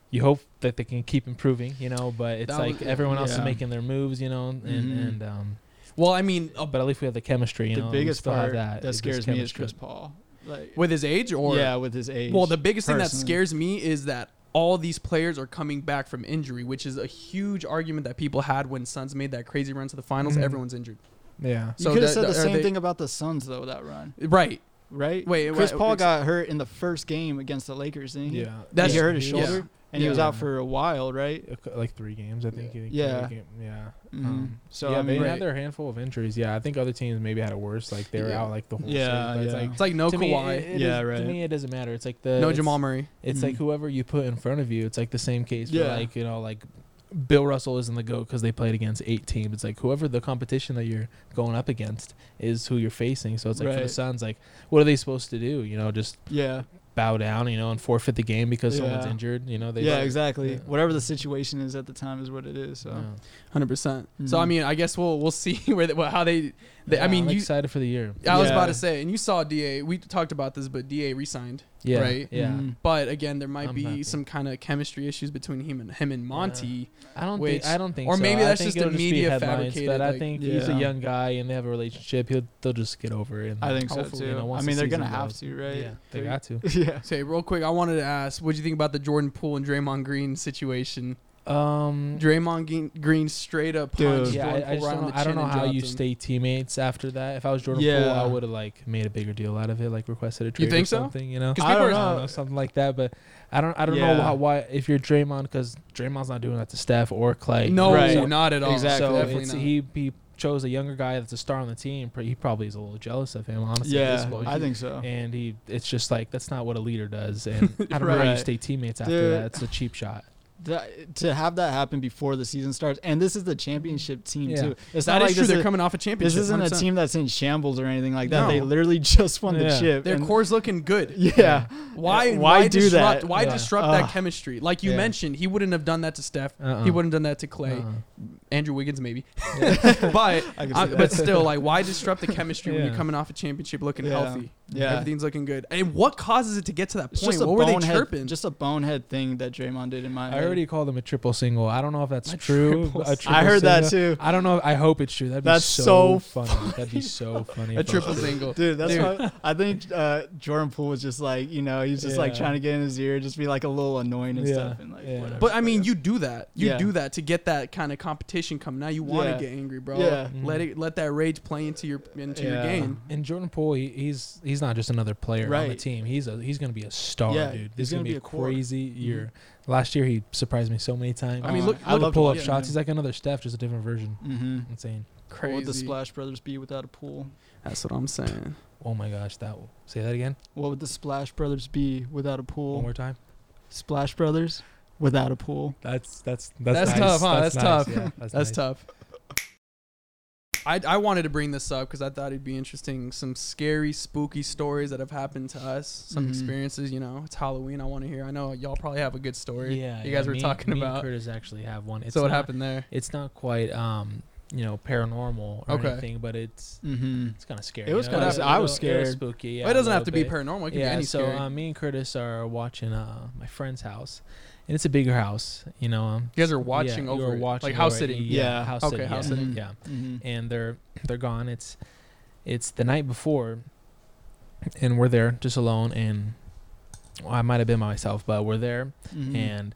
C: you hope that they can keep improving, you know. But it's
A: That
C: like
A: was-
C: everyone else is making their moves, you know, and
B: Mhm.
C: and um.
A: Well, I mean, uh,
C: But at least we have the chemistry, you
B: the
C: know.
B: biggest
C: still have
B: part
C: that,
B: that, scares me is. Chris Paul. Like,
A: with his age or
B: yeah, with his age.
A: Well, the biggest thing that scares me is that all these players are coming back from injury, which is a huge argument that people had when Suns made that crazy run to the finals.
C: Mhm.
A: Everyone's injured.
C: Yeah.
B: You could have said the
A: are
B: same
A: they-
B: thing about the Suns though. That run,
A: Right.
B: right?
A: Wait,
B: Chris
A: wait,
B: Paul got hurt in the first game against the Lakers. Didn't he?
C: Yeah.
A: That's-
B: he hurt his
A: yeah.
B: Shoulder. and he was out for a while, right?
C: Like three games, I think. I think
B: Yeah.
C: they game- yeah.
B: Mhm.
C: Um,
B: so
C: yeah,
B: I
C: they
B: mean,
A: Right.
C: had their handful of injuries. Yeah, I think other teams maybe had it worse. Like they were
B: Yeah.
C: out like the whole
B: Yeah,
C: season. But it's
B: yeah.
C: like
A: It's like no
C: to me,
A: Kawhi,
C: it- it
B: Yeah,
C: is-
B: right.
C: To me, it doesn't matter. It's like the
A: no
C: it's-
A: Jamal Murray.
C: It's like
B: Mhm.
C: whoever you put in front of you. It's like the same case. For
B: Yeah.
C: like you know, like Bill Russell isn't the goat because they played against eight teams. It's like whoever the competition that you're going up against is who you're facing. So it's like for the
B: Right.
C: Suns, like what are they supposed to do? You know, just
B: yeah,
C: bow down, you know, and forfeit the game because someone's injured. You know, they
B: yeah,
C: just-
B: exactly.
C: yeah.
B: Whatever the situation is at the time is what it is. So
C: yeah.
A: Hundred percent. So I
B: Mhm.
A: mean, I guess we'll we'll see where they, how they. they I mean,
C: I'm
A: you.
C: excited for the year.
A: I was about to say, and you saw Da. We talked about this, but Da resigned.
C: Yeah,
A: Right.
C: Yeah,
B: Mhm.
A: But again, there might
C: I'm
A: be
C: happy.
A: some kind of chemistry issues between him and him and Monty.
C: I don't
A: Which-
C: think. I don't think.
A: or maybe
C: I
A: that's just a
C: it'll
A: media
C: headlines,
A: fabricated,
C: But I
A: like-
C: think he's a young guy and they have a relationship. He'll they'll just get over it. And
B: I think so
C: hopefully,
B: too.
C: you know,
B: I mean,
C: the
B: they're gonna
C: season
B: have
C: goes.
B: to, right?
C: Yeah, they got to.
B: yeah.
A: Say real quick, I wanted to ask, what do you think about the Jordan Poole and Draymond Green situation?
C: Um,
A: Draymond Green, Green straight up
B: Dude.
A: punched
C: yeah,
A: Jordan
C: I, I
A: Poole
C: just
A: right
C: don't
A: on
C: know,
A: the
C: I don't know how you
A: him.
C: stay teammates after that. If I was Jordan
B: Yeah.
C: Poole, I would have like made a bigger deal out of it, like requested a trade You
A: think
C: or
A: so?
C: something. You know,
A: 'Cause
B: I
A: people
B: don't
A: are-
B: know.
C: something like that. But I don't, I don't
B: Yeah.
C: know how, why if you're Draymond, because Draymond's not doing that to Steph or Clay.
A: No,
B: Right.
A: not at all.
B: Exactly.
C: So it's, he he chose a younger guy that's a star on the team. He probably is a little jealous of him, honestly.
B: Yeah. I think so.
C: and he it's just like that's not what a leader does and i don't know how you stay teammates after
B: Dude.
C: that it's a cheap shot
B: That- to have that happen before the season starts, and this is the championship team
C: Yeah.
B: too. It's
A: That
B: not
A: is
B: like
A: true. They're
B: is-
A: coming off a championship.
B: This isn't a
A: 100%.
B: team that's in shambles or anything like that. They literally just won the chip.
A: Their core's looking good.
B: yeah.
A: Why?
B: Why
A: Why,
B: do
A: disrupt?
B: that?
A: Why
C: Yeah.
A: disrupt
B: Ugh.
A: that chemistry? Like you
C: Yeah.
A: mentioned, he wouldn't have done that to Steph.
C: uh-uh.
A: He wouldn't have done that to Clay.
C: Uh-uh.
A: Andrew Wiggins maybe.
C: Yeah.
A: but
B: I can
A: uh,
B: see that.
A: but still, like, why disrupt the chemistry when you're coming off a championship looking
B: Yeah.
A: healthy?
B: Yeah.
A: everything's looking good. And what causes it to get to that
B: It's
A: point?
B: just a
A: What were they chirping?
B: just a bonehead thing that Draymond did in my
C: i
B: head.
C: already called him a triple single i don't know if that's
A: A
C: true
A: triple
C: a
A: single.
B: I heard that too.
C: i don't know i hope it's true that'd
B: That's
C: be
B: so
C: so, funny that'd be so funny
A: a triple single.
B: Dude, that's
A: Dude.
B: why I think uh, Jordan Poole was just like, you know, he's just like trying to get in his ear, just be like a little annoying and
C: Yeah,
B: stuff, and like
C: yeah.
B: whatever.
A: But I mean, you do that. You
B: Yeah.
A: do that to get that kind of competition coming. Now you want to
B: Yeah.
A: get angry, bro.
B: Yeah.
A: Let it let that rage play into your into your game.
C: and Jordan Poole, he, he's he's not just another player on the team. He's a he's gonna be a star,
B: Yeah,
C: dude. This is gonna,
B: gonna
C: be
B: be
C: a
B: a core.
C: crazy year. Last year he surprised me so many times.
A: I mean,
B: Uh,
A: look-
B: I
C: the pull up
B: watching
C: shots.
B: him.
C: He's like another Steph, just a different version.
B: Mm-hmm.
C: Insane.
A: Crazy.
B: What would the Splash Brothers be without a pool?
A: That's what I'm saying.
C: Oh my gosh, that will say that again
B: What would the Splash Brothers be without a pool?
C: one more time.
B: Splash Brothers without a pool.
C: That's that's
A: That's tough, huh? That's tough.
C: Yeah, that's
A: That's
C: nice.
A: tough. I, I wanted to bring this up because I thought it'd be interesting. Some scary, spooky stories that have happened to us. Some
B: Mhm.
A: experiences. You know, it's Halloween. I want to hear. I know y'all probably have a good story.
C: Yeah,
A: you
C: yeah,
A: guys were
C: me-
A: talking
C: me and
A: about.
C: Curtis actually have one. It's
A: so what
C: not-
A: happened there?
C: It's not quite um you know paranormal or
A: Okay.
C: anything, but it's
B: Mm-hmm.
C: it's kind of scary.
B: It was kinda-
C: It's a
B: I was
C: little- it
B: scared.
C: spooky. Yeah,
A: Well, it doesn't have to be paranormal. It could be
C: Yeah,
A: any
C: so
A: scary.
C: uh, me and Curtis are watching uh my friend's house, and it's a bigger house. You know, um,
A: you guys are watching
C: yeah,
A: over
C: watching
A: like house
C: over
A: sitting.
C: Yeah,
B: Yeah.
C: house
A: Okay,
C: sitting.
A: house
C: yeah.
B: sitting.
C: Yeah,
B: Mm-hmm.
C: and they're they're gone. It's it's the night before, and we're there just alone, and well, I might have been by myself, but we're there,
B: Mm-hmm.
C: and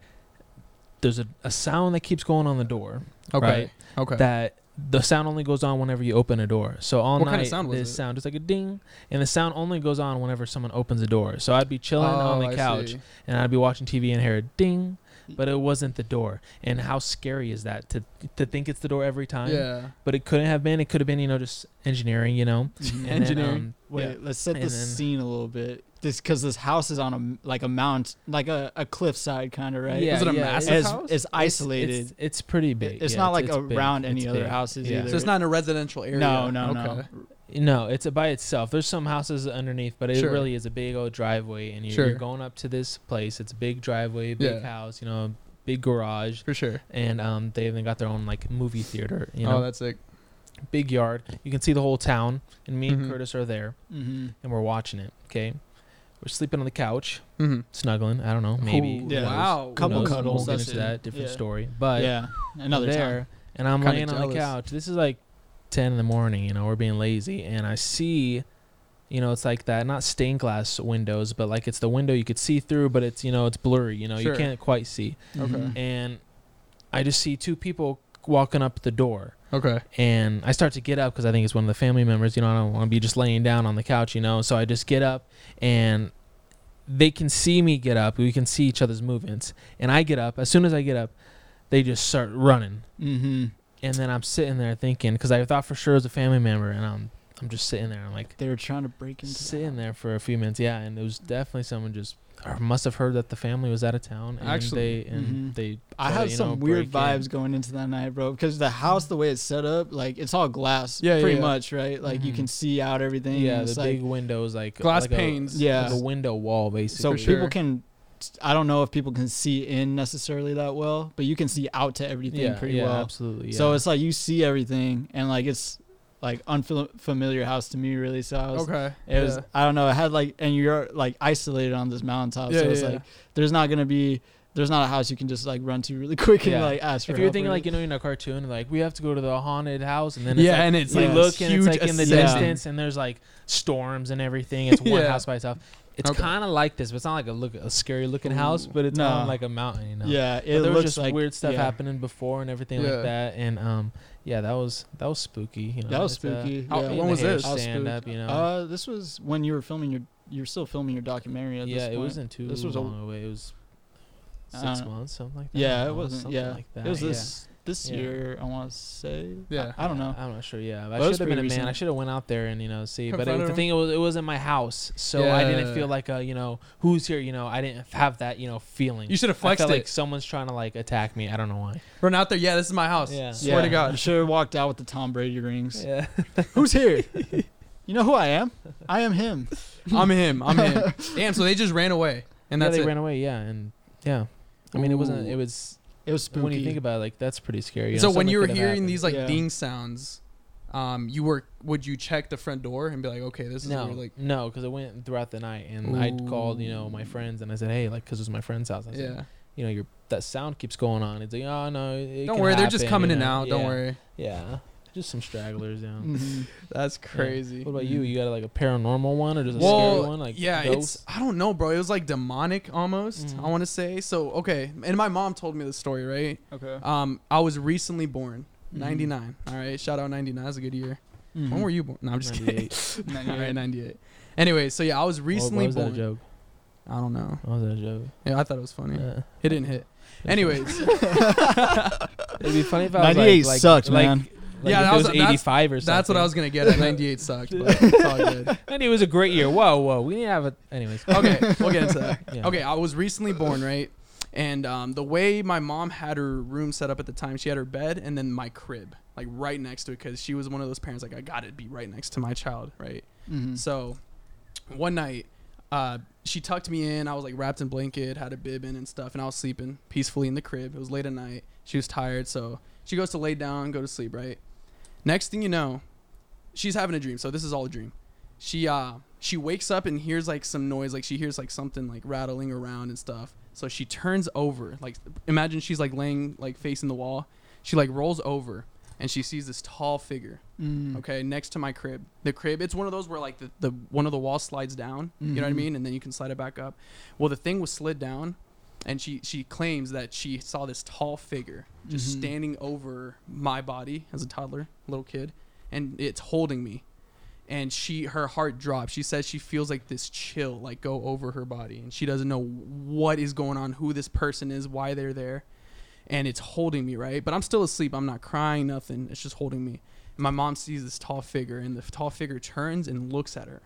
C: there's a, a sound that keeps going on the door.
A: Okay.
C: Right?
A: Okay.
C: That the sound only goes on whenever you open a door. So all
A: What
C: night,
A: kind of sound was
C: this
A: it?
C: sound just like a ding, and the sound only goes on whenever someone opens a door. So I'd be chilling on
A: Oh,
C: the
A: I
C: couch,
A: see.
C: and I'd be watching TV and hear a ding, but it wasn't the door. And how scary is that to to think it's the door every time?
A: Yeah.
C: But it couldn't have been. It could have been, you know, just engineering, you know.
A: Engineering.
C: Then, um,
B: Wait,
C: yeah.
B: let's set the
C: then-
B: scene a little bit. This because this house is on a like a mount, like a, a cliffside kind of right.
C: Yeah,
A: Was it a
C: yeah,
A: massive
B: it's,
A: house?
B: it's isolated.
C: It's, it's pretty big.
B: It's
C: yeah,
B: not like
C: big.
B: around any
C: It's
B: other
C: big.
B: houses
C: Yeah.
B: either.
A: So it's not in a residential area.
B: No, no,
A: okay.
B: no.
C: No, it's a by itself. There's some houses underneath, but it
A: Sure.
C: really is a big old driveway, and you're,
A: Sure.
C: you're going up to this place. It's a big driveway, big
A: Yeah.
C: house, you know, big garage,
A: For sure.
C: and um, they even got their own like movie theater. You know,
A: oh, that's sick.
C: big yard. You can see the whole town, and me
A: Mhm.
C: and Curtis are there,
B: Mm-hmm.
C: and we're watching it. Okay, we're sleeping on the couch,
A: Mm-hmm.
C: snuggling. I don't know, maybe.
A: Ooh,
B: Yeah.
A: Wow.
C: Who
B: Couple
C: knows?
B: cuddles,
C: We'll get into that different
B: Yeah.
C: story, but
B: yeah, another
C: there,
B: time.
C: and I'm
A: Kinda
C: laying on the couch. This is like ten in the morning. You know, we're being lazy, and I see, you know, it's like that not stained glass windows, but like it's the window you could see through, but it's you know it's blurry. You know,
A: Sure.
C: you can't quite see,
A: Okay.
B: Mhm.
C: and I just see two people walking up the door.
A: Okay.
C: And I start to get up because I think it's one of the family members. You know, I don't want to be just laying down on the couch. You know, so I just get up and they can see me get up. We can see each other's movements, and I get up. As soon as I get up, they just start running,
B: Mm-hmm.
C: And then I'm sitting there thinking because I thought for sure it was a family member, and I'm I'm just sitting there. I'm like
B: They were trying to break into
C: sitting
B: house.
C: there for a few minutes. Yeah, and it was definitely someone just or must have heard that the family was out of town, and
A: Actually.
C: they and
B: Mhm.
C: they.
B: I
C: to,
B: had some
C: know,
B: weird
C: break in.
B: vibes going into that night, bro. Because the house, the way it's set up, like it's all glass,
A: Yeah,
B: pretty
A: yeah.
B: much, right? Like you
C: Mhm.
B: can see out everything.
C: Yeah, the
B: like,
C: big windows, like
A: Glass
C: like a-
A: panes.
B: Yeah.
C: like a window wall, basically.
B: so
A: For
B: people can. I don't know if people can see in necessarily that well, but you can see out to everything
C: yeah,
B: pretty
C: yeah,
B: well.
C: absolutely. Yeah.
B: So it's like you see everything, and like it's like unfamiliar house to me, really. So I was,
A: Okay.
B: it was. I don't know. It had like, and you're like isolated on this mountaintop,
A: Yeah,
B: so it's
A: yeah,
B: like there's not gonna be, there's not a house you can just like run to really quick and
C: Yeah.
B: like ask for.
C: if you're thinking like you know in a cartoon, like we have to go to the haunted house, and then it's
A: yeah,
C: like,
A: and it's
C: you
A: like
C: look and it's
A: huge
C: like in the distance, and there's like storms and everything. It's one
A: Yeah.
C: house by itself. It's
A: Okay.
C: kind of like this, but it's not like a look a scary looking
B: Ooh.
C: house, but it's
B: No.
C: on like a mountain, you know.
B: Yeah,
C: But
B: it
C: there was
B: looks
C: just
B: like
C: weird stuff
B: yeah.
C: happening before and everything
A: Yeah.
C: like that, and um, yeah, that was that was spooky. You know,
B: That was
C: It's, uh,
B: spooky.
A: How-
B: yeah.
A: when was this?
B: Was
C: Stand up, you know.
B: Uh, this was when you were filming your. You're still filming your documentary. At
C: yeah,
B: this
C: it
B: point.
C: wasn't too
B: This was a-
C: long away. It was six
B: Uh,
C: months, something like that.
B: Yeah, it wasn't. Yeah,
C: like that.
B: it was
C: yeah.
B: this this
C: Yeah.
B: year. I want to say.
A: Yeah.
B: I, I don't know.
C: I'm not sure. Yeah,
B: But
C: I should have been a
B: pretty
C: man. I should have went out there and you know see. But it, the thing it was it was in my house, so I didn't feel like a you know who's here. You know, I didn't have that you know feeling.
A: You should have flexed I
C: felt
A: it.
C: like someone's trying to like attack me. I don't know why.
A: Run out there. Yeah, this is my house.
C: Yeah.
A: Swear to
B: You
A: God.
B: should have walked out with the Tom Brady rings.
C: Yeah.
B: Who's here? you know who I am? I am him.
A: I'm him. I'm him. Damn. So they just ran away, and
C: yeah,
A: that's
C: they
A: it.
C: ran away. Yeah, and yeah. I mean, it wasn't. It was
B: It was spooky.
C: when you think about it, like that's pretty scary. you
A: so
C: know,
A: when you were hearing these like
B: Yeah.
A: ding sounds, um, you were would you check the front door and be like, okay, this is
C: no,
A: where, like,
C: no, because it went throughout the night, and I called, you know, my friends, and I said, hey, like, because it was my friend's house. I said,
A: yeah.
C: you know, your that sound keeps going on. It's like, oh no, it
A: Don't
C: can
A: worry, they're just coming
C: you
A: in and
C: know?
A: out. Don't worry.
C: Yeah, just some stragglers. Yeah.
B: Mhm.
A: That's crazy.
C: What about you? You got like a paranormal one or just a
A: well,
C: scary one? Like
A: yeah,
C: ghosts?
A: it's I don't know, bro. It was like demonic almost.
C: Mhm.
A: I want to say. So okay, and my mom told me the story, right?
B: Okay.
A: Um, I was recently born,
B: Mhm.
A: 99. All right, shout out 99. That's a good year.
B: Mhm.
A: When were you born? No, I'm just kidding.
C: 98.
A: All right, 98. Anyway, so yeah, I was
C: Why-
A: recently
C: why was that
A: born.
C: a joke?
A: I don't know.
C: Why was that a joke?
A: Yeah, I thought it was funny.
C: Yeah.
A: It didn't hit. Anyways,
C: It'd be funny if I was
B: 98
C: like, like,
B: sucks,
C: like,
B: man.
C: Like
A: Yeah,
C: if
A: that
C: it
A: was-
C: was 85 or something.
A: that's what I was gonna get at. 98 sucked, but it's all good.
C: And it was a great year. Whoa, whoa. We need to have a. Anyways.
A: Okay, we'll get into that.
C: Yeah.
A: Okay, I was recently born, right? And um, the way my mom had her room set up at the time, she had her bed and then my crib, like right next to it, because she was one of those parents like I got to be right next to my child, right?
B: Mhm.
A: So one night, uh, she tucked me in. I was like wrapped in blanket, had a bib in and stuff, and I was sleeping peacefully in the crib. It was late at night. She was tired, so she goes to lay down, go to sleep, right? Next thing you know, she's having a dream. So this is all a dream. She uh she wakes up and hears like some noise, like she hears like something like rattling around and stuff. So she turns over, like imagine she's like laying like facing the wall. She like rolls over and she sees this tall figure
B: Mm.
A: okay next to my crib the crib it's one of those where like the, the one of the walls slides down you know what i
B: Mhm.
A: mean and then you can slide it back up well the thing was slid down and she she claims that she saw this tall figure just
B: Mhm.
A: standing over my body as a toddler little kid and it's holding me. And she her heart drops. She says she feels like this chill like go over her body. And she doesn't know what is going on who this person is why they're there. And it's holding me right? But i'm still asleep. I'm not crying nothing. It's just holding me. And my mom sees this tall figure and the tall figure turns and looks at her.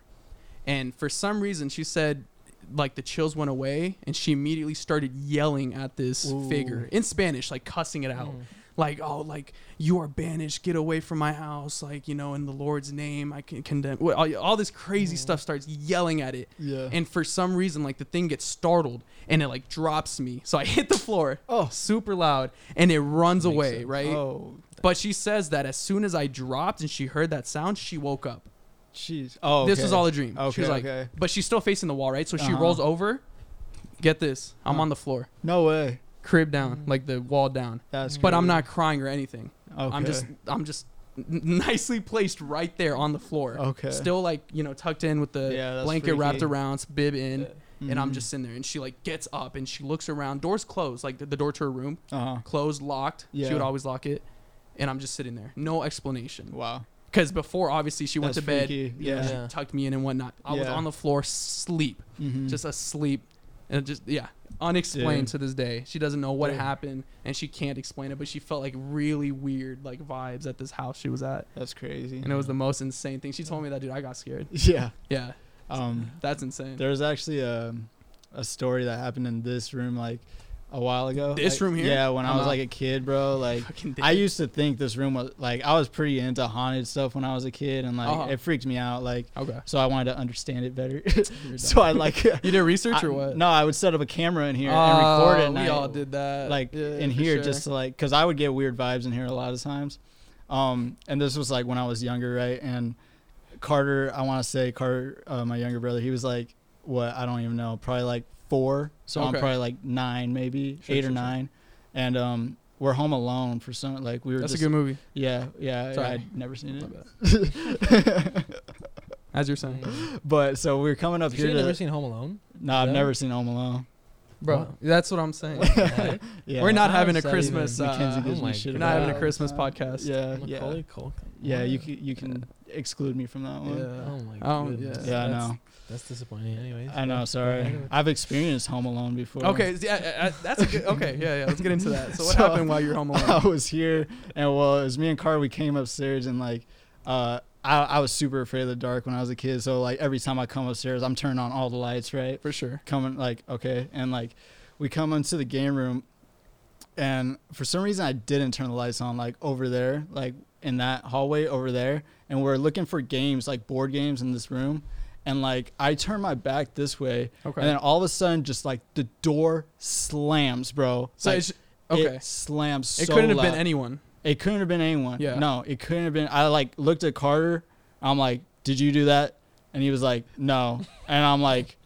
A: And for some reason she said like the chills went away and she immediately started yelling at this
B: Ooh.
A: figure in spanish like cussing it out
C: Mm.
A: like oh like you are banished get away from my house like you know in the lord's name i can condemn all, all this crazy
C: Mhm.
A: stuff starts yelling at it
B: Yeah.
A: and for some reason like the thing gets startled and it like drops me so i hit the floor
B: oh.
A: super loud and it runs away
C: sense.
A: right
B: Oh.
A: but she says that as soon as i dropped and she heard that sound she woke up
B: Jeez. Oh.
A: this
B: okay.
A: was all a dream
B: Okay.
A: she was like
B: okay.
A: but she's still facing the wall right so she
B: Uh-huh.
A: rolls over get this i'm
B: Huh.
A: on the floor
B: No way.
A: crib down
C: Mhm.
A: like the wall down
B: That's.
A: but i'm not crying or anything
B: Okay.
A: I'm just I'm just nicely placed right there on the floor.
B: Okay.
A: Still like, you know, tucked in with the
B: Yeah,
A: blanket wrapped around, bib in, and I'm
B: Mhm.
A: just sitting there and she like gets up and she looks around, doors closed, like the, the door to her room,
B: Uh huh.
A: closed, locked.
B: Yeah.
A: She would always lock it. And I'm just sitting there. No explanation.
B: Wow.
A: Because before obviously she went
B: That's
A: to bed,
B: freaky,
A: you know,
B: yeah.
A: she
C: Yeah.
A: tucked me in and whatnot. I was on the floor, sleep,
B: mm-hmm.
A: just asleep, and just yeah, unexplained
B: Dude.
A: to this day. She doesn't know what
B: Dude.
A: happened, and she can't explain it. But she felt like really weird like vibes at this house she was at,
B: that's crazy.
A: and it was the most insane thing. She told me that, dude, I got scared.
B: yeah.
A: Yeah,
B: Um,
A: that's insane.
B: there's actually a a story that happened in this room like a while ago.
A: This
B: Like,
A: room here?
B: Yeah, when i
A: I'm
B: was
A: out.
B: like a kid, bro. Like I used to think this room was like I was pretty into haunted stuff when I was a kid, and like
A: Uh-huh.
B: it freaked me out. Like
A: okay.
B: so, I wanted to understand it better. So. I like
A: you did research
B: I-
A: or what?
B: No, I would set up a camera in here and record it.
A: Oh,
B: and
A: We
B: I-
A: all did that.
B: like
A: Yeah,
B: in here
A: sure.
B: just to like because I would get weird vibes in here a lot of times. Um, and this was like when I was younger, right? And Carter, I want to say Carter, uh, my younger brother, he was like what I don't even know, probably like four. So I'm probably like nine, maybe
A: Sure,
B: eight
A: sure,
B: or
A: sure.
B: nine. And um, we're home alone for some like we were
A: That's
B: just
A: a good movie.
B: yeah yeah
A: Sorry.
B: I'd never seen it.
A: As you're saying,
B: but so we were coming up
C: Have
B: here
C: you
B: to.
C: never seen Home Alone?
B: no, I've
C: No?
B: never seen Home Alone.
A: bro.
C: Wow.
A: That's what I'm saying.
B: Yeah,
A: We're not having a Christmas.
C: even-
A: Uh,
C: Oh my
B: me shit
A: we're
C: God.
A: not having a Christmas
B: time.
A: podcast.
B: Yeah, yeah.
C: Macaulay Culkin.
B: Yeah, you can you can exclude me from that one.
A: Yeah.
C: Oh my
A: Oh,
C: goodness.
A: yeah.
B: Yeah, I know.
C: That's disappointing. Anyways.
B: I know. Sorry, I've experienced Home Alone before.
A: Okay, yeah, that's a good. Okay, yeah, yeah. Let's get into that. So what
B: So-
A: happened while you're home alone?
B: I was here, and well, it was me and Car. We came upstairs, and like, uh, I I was super afraid of the dark when I was a kid. So like every time I come upstairs, I'm turning on all the lights, right?
A: For sure.
B: Coming like okay, and like we come into the game room, and for some reason I didn't turn the lights on like over there, like in that hallway over there, and we're looking for games like board games in this room. And like I turn my back this way,
A: Okay.
B: and then all of a sudden, just like the door slams, bro.
A: so
B: Like,
A: it's, okay.
B: it slams.
A: It
B: so
A: couldn't have been anyone.
B: It couldn't have been anyone.
A: Yeah.
B: No, it couldn't have been. I like looked at Carter. I'm like, "Did you do that?" And he was like, "No." And I'm like,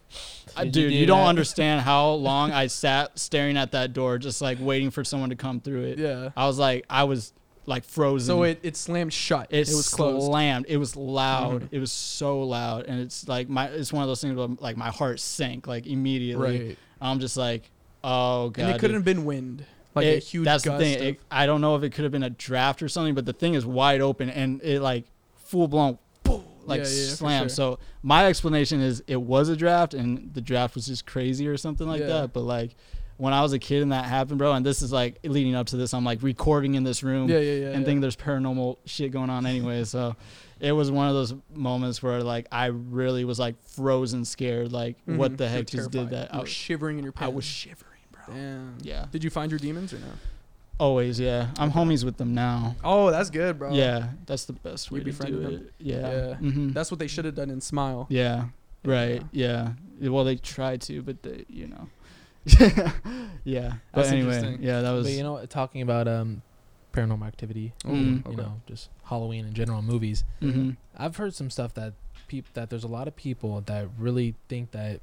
B: "Uh,
C: Did you
B: "Dude,
C: do
B: you, don't
C: that?"
B: understand how long I sat staring at that door, just like waiting for someone to come through it."
A: Yeah.
B: I was like, I was like frozen.
A: So it, it slammed shut.
B: it,
A: It, was closed.
B: slammed. It was loud.
A: Mhm.
B: It was so loud, and it's like my. It's one of those things where like my heart sank like immediately.
A: Right.
B: I'm just like, oh god.
A: and it couldn't have been wind. Like a
B: It-
A: huge
B: That's
A: gust
B: the thing. It, I don't know if it could have been a draft or something, but the thing is wide open and it like full blown, boom, like
A: yeah, yeah,
B: slam.
A: sure.
B: So my explanation is it was a draft and the draft was just crazy or something like
A: Yeah.
B: that. But like when I was a kid and that happened, bro, and this is like leading up to this, I'm like recording in this room
A: yeah, yeah, yeah.
B: and
A: yeah.
B: think there's paranormal shit going on anyway. So it was one of those moments where like I really was like frozen scared. Like
A: Mhm.
B: what the heck just did that?
A: You
B: I,
A: were shivering in your pants.
B: I was shivering, bro.
A: Damn.
B: Yeah.
A: Did you find your demons or no?
B: Always, yeah. I'm homies with them now.
A: Oh, that's good, bro.
B: Yeah, that's the best
A: You
B: way to do
A: them?
B: it. Yeah.
A: Yeah.
B: hmm
A: That's what they should have done in Smile.
B: yeah. Right. Yeah. Well, they tried to, but they, you know. yeah. But
A: That's
B: anyway,
A: interesting.
B: yeah, that was.
C: But you know, talking about um, paranormal activity,
B: Mm.
C: you know, just Halloween in general, movies.
B: hmm
C: I've heard some stuff that peop- that there's a lot of people that really think that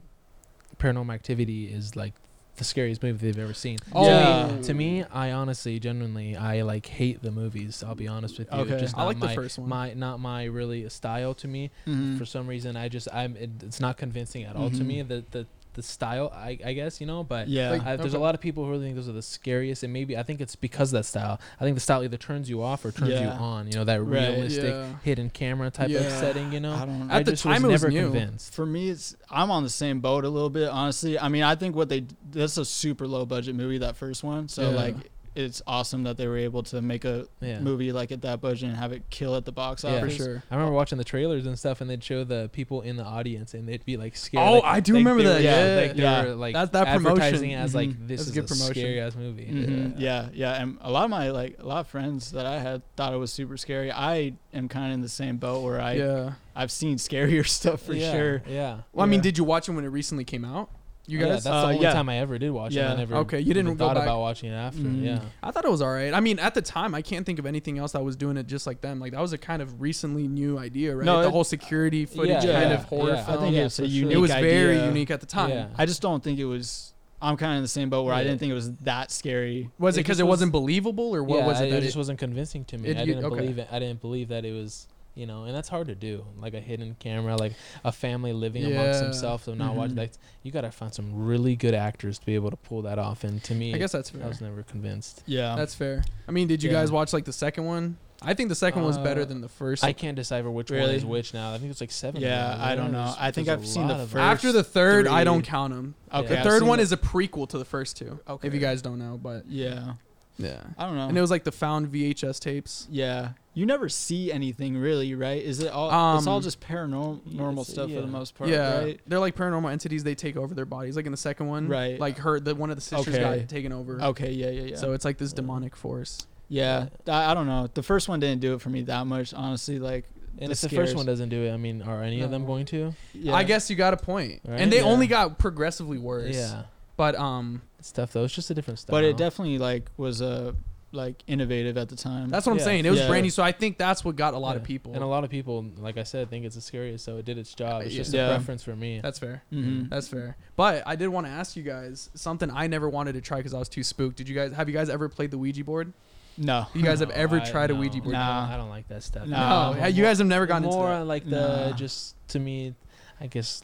C: paranormal activity is like the scariest movie they've ever seen.
A: Oh.
B: Yeah.
C: To me, I honestly, genuinely, I like hate the movies. I'll be honest with you.
B: Okay.
C: Just
A: I
C: not
A: like the first one.
C: My not my really style to me.
B: hmm
C: For some reason, I just I'm it, it's not convincing at all to
B: Mhm.
C: me. The the the style, I, I guess you know, but
B: Yeah.
A: Like-
C: I, there's a lot of people who really think those are the scariest, and maybe I think it's because of that style. I think the style either turns you off or turns you on. You know that
B: Right.
C: realistic
A: Yeah.
C: hidden camera type of setting. You know,
B: I don't.
A: At
C: I
A: the
C: just
A: time,
C: was
A: it was new.
C: convinced.
B: For me, it's I'm on the same boat a little bit, honestly. I mean, I think what they that's a super low budget movie, that first one. So
A: Yeah.
B: like, it's awesome that they were able to make a
C: Yeah.
B: movie like at that budget and have it kill at the box office.
C: Yeah.
A: for sure.
C: I remember watching the trailers and stuff, and they'd show the people in the audience, and they'd be like scared.
A: Oh,
C: like-
A: I do
C: like
A: remember
C: they
A: that,
C: were-
A: yeah,
C: like they
B: yeah.
C: were like
A: That- that promotion.
C: as like
B: Mhm.
C: this
A: That's
C: is
A: good
C: a
A: promotion.
C: scary ass movie.
B: Mhm. Yeah, yeah, and a lot of my like a lot of friends that I had thought it was super scary. I am kind of in the same boat where I
A: yeah.
B: I've seen scarier stuff for
C: yeah,
B: sure.
C: Yeah.
A: Well, I mean, did you watch it when it recently came out? You
C: Oh, yeah,
A: guys?
C: that's
B: Uh,
C: the only
B: yeah.
C: time I ever did watch it.
B: Yeah.
C: I never.
A: Okay, you didn't go
C: thought
A: back-
C: about watching it after.
B: Mhm.
C: Yeah.
A: I thought it was all right. I mean, at the time, I can't think of anything else that was doing it just like them. Like that was a kind of recently new idea, right?
B: No,
A: the
B: it-
A: whole security footage
C: Yeah,
A: kind
B: yeah,
A: of horror
C: yeah.
A: film.
B: I think
C: Yeah,
B: it's a
C: for sure.
B: unique.
A: it was very
B: idea.
A: unique at the time.
C: Yeah.
B: I just don't think it was. I'm kind of in the same boat where I didn't think it was that scary.
A: Was it
C: It
A: because
C: just
A: it
C: was-
A: wasn't believable, or what
C: yeah,
A: was it?
C: I-
A: that
C: just
A: it-
C: wasn't convincing to me.
A: It-
C: I didn't
A: okay.
C: believe it. I didn't believe that it was, you know, and that's hard to do. Like a hidden camera, like a family living amongst themselves and not watching.
B: Mhm.
C: Like you gotta find some really good actors to be able to pull that off. And to me,
A: I guess that's fair.
C: I was never convinced.
B: Yeah,
A: That's fair. I mean, did you
B: Yeah.
A: guys watch like the second one? I think the second one's better
C: Uh,
A: than the first.
C: I can't decipher which one is which now. I think it's like seven.
B: Yeah, I don't know.
C: There's-
B: I think I've seen the first-
C: them.
A: After the third, I don't count them.
B: Okay,
A: the third one
B: the-
A: is a prequel to the first two.
B: Okay.
A: If you guys don't know, but
B: Yeah,
A: yeah.
B: I don't know.
A: And it was like the found VHS tapes.
B: yeah, you never see anything really, right? Is it all? it's all
A: Um,
B: just paranormal normal
C: Yes,
B: stuff for the most part,
A: yeah,
B: right?
A: they're like paranormal entities. They take over their bodies. Like in the second one,
B: Right.
A: Like her, the one of the sisters
B: Okay.
A: got taken over.
B: Okay, yeah, yeah, yeah.
A: So it's like this
C: Yeah.
A: demonic force.
B: yeah, I, I don't know. The first one didn't do it for me that much, honestly. Like,
C: And
B: the
C: if the first one doesn't do it, I mean, are any of them going to?
B: yeah.
A: I guess you got a point.
C: Right?
A: And they
B: Yeah.
A: only got progressively worse.
C: Yeah,
A: But um,
C: stuff though. It's just a different style.
B: but it definitely like was uh, like innovative at the time.
A: that's what I'm
C: Yeah.
A: saying. It was
B: Yeah.
A: brand new. So I think that's what got a lot of
C: Yeah.
A: people.
C: and a lot of people, like I said, think it's the scariest. So it did its job. It's just
B: Yeah.
C: a preference for me.
A: that's fair.
B: hmm
A: That's fair. But I did want to ask you guys something I never wanted to try because I was too spooked. Did you guys have you guys ever played the Ouija board?
B: No.
A: You guys have
C: No,
A: ever
C: I-
A: tried a
C: no,
A: Ouija board?
C: I
B: Nah.
C: I don't like that stuff.
B: No.
A: No, you guys have never gone into
C: more
A: that.
C: on like the
B: Nah.
C: just to me, I guess,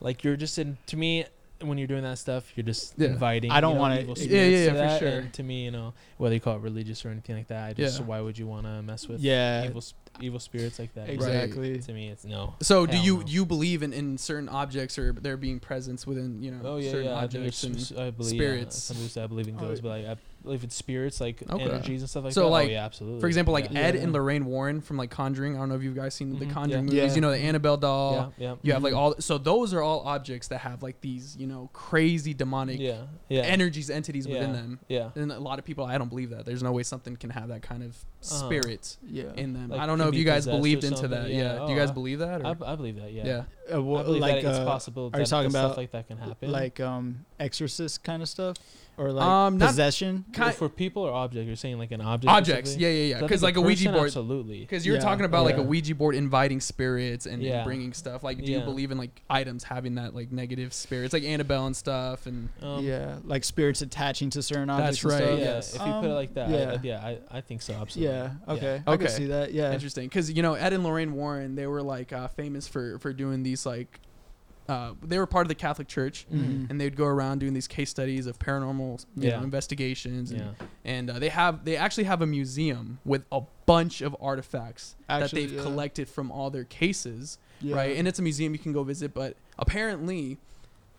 C: like you're just in to me when you're doing that stuff, you're just
A: Yeah.
C: inviting.
B: I don't
C: you know,
B: wanna-
C: evil
B: Yeah,
A: yeah, yeah,
C: to
A: for sure.
C: And to me, you know, whether you call it religious or anything like that, I just
A: Yeah.
C: why would you want to mess with
B: Yeah.
C: evil evil spirits like that?
B: Exactly.
C: To me, it's no.
A: So do you
C: no.
A: you believe in, in certain objects or there being presence within you know
C: Oh yeah,
A: certain
C: yeah.
A: Objects
C: it's,
A: and
C: I believe
A: spirits.
C: Yeah, some I believe in
B: Oh,
C: ghosts, but like I believe in spirits, like
A: Okay.
C: energies and stuff like
A: So,
C: that.
A: like,
C: oh yeah, absolutely.
A: for example like
C: yeah.
A: Ed
B: Yeah.
A: and Lorraine Warren from like Conjuring. I don't know if you guys seen the
C: Mhm,
A: Conjuring
B: yeah.
A: movies.
B: Yeah.
A: You know the Annabelle doll.
C: yeah, yeah,
A: You have like
B: Mhm.
A: all so those are all objects that have like these you know crazy demonic
C: yeah, yeah,
A: energies entities within them.
C: yeah.
A: And a lot of people I don't believe that. There's no way something can have that kind of
C: Uh-huh.
A: spirit
B: Yeah.
A: in them.
C: Like,
A: I don't know if you guys believed into that.
C: yeah.
A: Yeah. Do you
C: Oh,
A: guys
C: I-
A: believe that? Or?
C: I, I believe that. Yeah.
A: yeah.
B: Uh,
C: I believe
B: like,
C: that it's
B: uh,
C: possible.
B: are you talking about
C: stuff like that can happen?
B: like um exorcist kind of stuff or like
A: Um, not-
B: possession?
A: Kind-
C: for people or object? You're saying like an object?
A: objects. Yeah, yeah, yeah. Because like a Ouija board.
C: Absolutely.
A: Because you were
B: Yeah,
A: talking about like a
C: yeah.
A: Ouija board inviting spirits and, and
C: Yeah.
A: bringing stuff. Like, do you
C: Yeah.
A: believe in like items having that like negative spirits, like Annabelle and stuff? And
C: Um,
B: yeah, like spirits attaching to certain
A: That's
B: objects. and
A: right,
B: stuff.
C: Yeah.
A: yes.
C: If you put it
B: Um,
C: like that,
B: yeah.
C: I, I, yeah, I, I think so. Absolutely.
B: Yeah. Okay. I
A: Okay.
B: can see that. Yeah.
A: interesting, because you know Ed and Lorraine Warren, they were like uh, famous for for doing these like, uh, they were part of the Catholic Church.
B: Mhm.
A: And they'd go around doing these case studies of paranormal you
C: Yeah.
A: know, investigations, and,
C: Yeah.
A: and uh, they have they actually have a museum with a bunch of artifacts that they've
B: yeah.
A: collected from all their cases.
B: Yeah.
A: right? And it's a museum you can go visit. But apparently,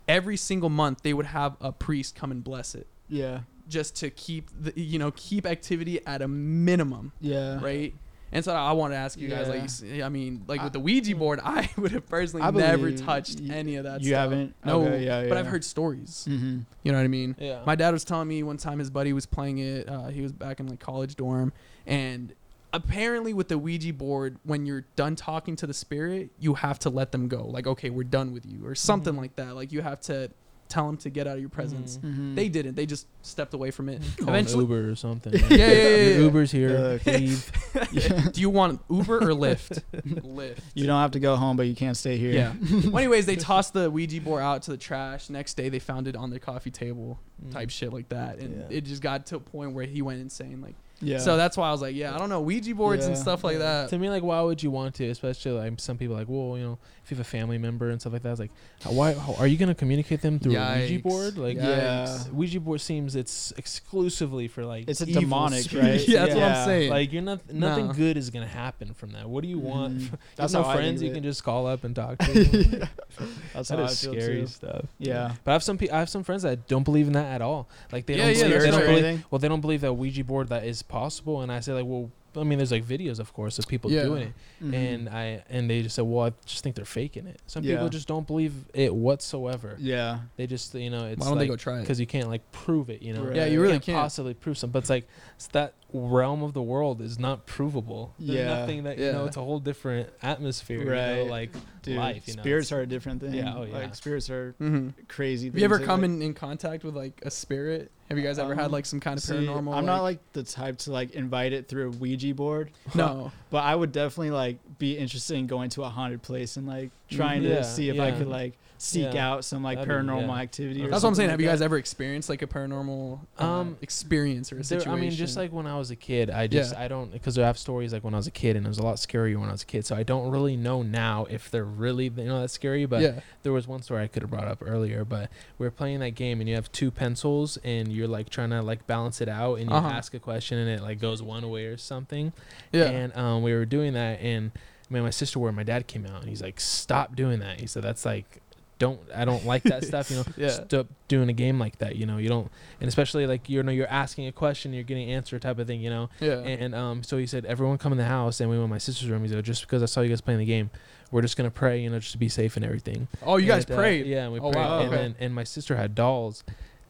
A: every single month they would have a priest come and bless it,
B: yeah.
A: just to keep the you know keep activity at a minimum,
B: Yeah.
A: right? And so I want to ask you guys, like,
B: Yeah.
A: you s- I mean, like
B: I-
A: with the Ouija board, I would have personally
B: I
A: never touched
B: y-
A: any of that.
B: you
A: stuff.
B: haven't?
A: No,
B: Okay, yeah,
A: but I've heard stories.
B: Mm-hmm.
A: You know what I mean?
C: Yeah.
A: My dad was telling me one time his buddy was playing it. Uh, he was back in like college dorm, and apparently with the Ouija board, when you're done talking to the spirit, you have to let them go. Like, okay, we're done with you, or something
C: Mhm.
A: like that. Like you have to tell them to get out of your presence.
C: Mhm.
B: Mm-hmm.
A: They didn't. They just stepped away from it.
C: Call
A: Eventually,
C: Uber or something.
A: yeah, yeah, yeah,
C: Your
A: yeah.
C: Uber's here.
B: Uh,
C: Leave.
A: do you want Uber or Lyft? Lyft.
B: You don't have to go home, but you can't stay here.
A: Yeah. well, anyways, they tossed the Ouija board out to the trash. Next day, they found it on their coffee table, type shit like that, and
B: Mm. Yeah.
A: it just got to a point where he went insane. Like.
B: Yeah.
A: So that's why I was like, yeah, I don't know, Ouija boards and stuff like that.
C: To me, like, why would you want to? Especially like some people, like, well, you know, if you have a family member and stuff like that, it's like, how, why how, are you gonna communicate them through a Ouija board? Like,
B: Yeah.
C: Ouija board seems it's exclusively for like
B: it's a
C: evil
B: demonic,
C: spirits.
B: right?
A: Yeah, that's what I'm saying.
C: Like you're not nothing
A: No.
C: good is gonna happen from that. What do you want?
B: Mm-hmm.
C: You
B: That's
C: have no
B: how I
C: friends you
B: it.
C: can just call up and talk to.
B: That's
C: that
B: how
C: is
B: I feel
C: scary
B: too.
C: stuff.
B: Yeah.
C: But I have some pe- I have some friends that don't believe in that at all. Like they
A: Yeah,
C: don't
A: yeah,
C: believe, they don't believe
B: Anything?
C: well they don't believe that Ouija board that is possible and I say like well I mean there's like videos of course of people
A: Yeah.
C: doing it
B: Mhm.
C: and I and they just said well I just think they're faking it. Some
B: Yeah.
C: people just don't believe it whatsoever.
B: yeah.
C: They just you know it's
A: Why don't
C: like,
A: they go try it?
C: because you can't like prove it, you know.
B: Right.
A: Yeah, you really
C: can't,
A: can't.
C: possibly prove something. But it's like it's that realm of the world is not provable. There's
B: Yeah.
C: nothing that you know. It's a whole different atmosphere. You know,
B: Right.
C: like
B: Dude,
C: life. You know,
B: spirits are a different thing.
C: Yeah, oh, yeah.
B: Like spirits are
A: hmm
B: crazy.
A: Have you ever come
B: Like,
A: in, in contact with like a spirit? Have you guys ever had
B: Um,
A: like some kind of
B: see,
A: paranormal?
B: I'm not like the type to like invite it through a Ouija board.
A: no.
B: But I would definitely like be interested in going to a haunted place and like trying
C: Mm-hmm. Yeah,
B: to see if I could like seek
C: Yeah.
B: out some like
C: That'd be-
B: paranormal
C: yeah.
B: activity. Or
A: That's what I'm saying.
B: like
A: Have you guys
B: that.
A: ever experienced like a paranormal uh,
C: Um,
A: experience or a
C: There-
A: situation?
C: I mean, just like when I was a kid, I just
A: Yeah.
C: I don't because I have stories like when I was a kid, and it was a lot scarier when I was a kid. So I don't really know now if they're really you know that scary. But
A: yeah,
C: there was one story I could have brought up earlier. But we are playing that game, and you have two pencils, and you're like trying to like balance it out and you
A: Uh-huh.
C: ask a question and it like goes one way or something.
A: Yeah.
C: And um, we were doing that, and man, my sister where my dad came out, and he's like, "Stop doing that." He said, "That's like." Don't I don't like that stuff, you know.
A: Yeah.
C: Stop doing a game like that, you know. You don't, and especially like you know, you're asking a question, you're getting an answer type of thing, you know.
A: yeah.
C: And um, so he said, everyone come in the house, and we went to my sister's room. He said, just because I saw you guys playing the game, we're just gonna pray, you know, just to be safe and everything.
A: oh, you guys
C: uh,
A: prayed.
C: yeah, and we
A: Oh,
C: prayed.
A: wow,
C: And
A: okay.
C: then and my sister had dolls,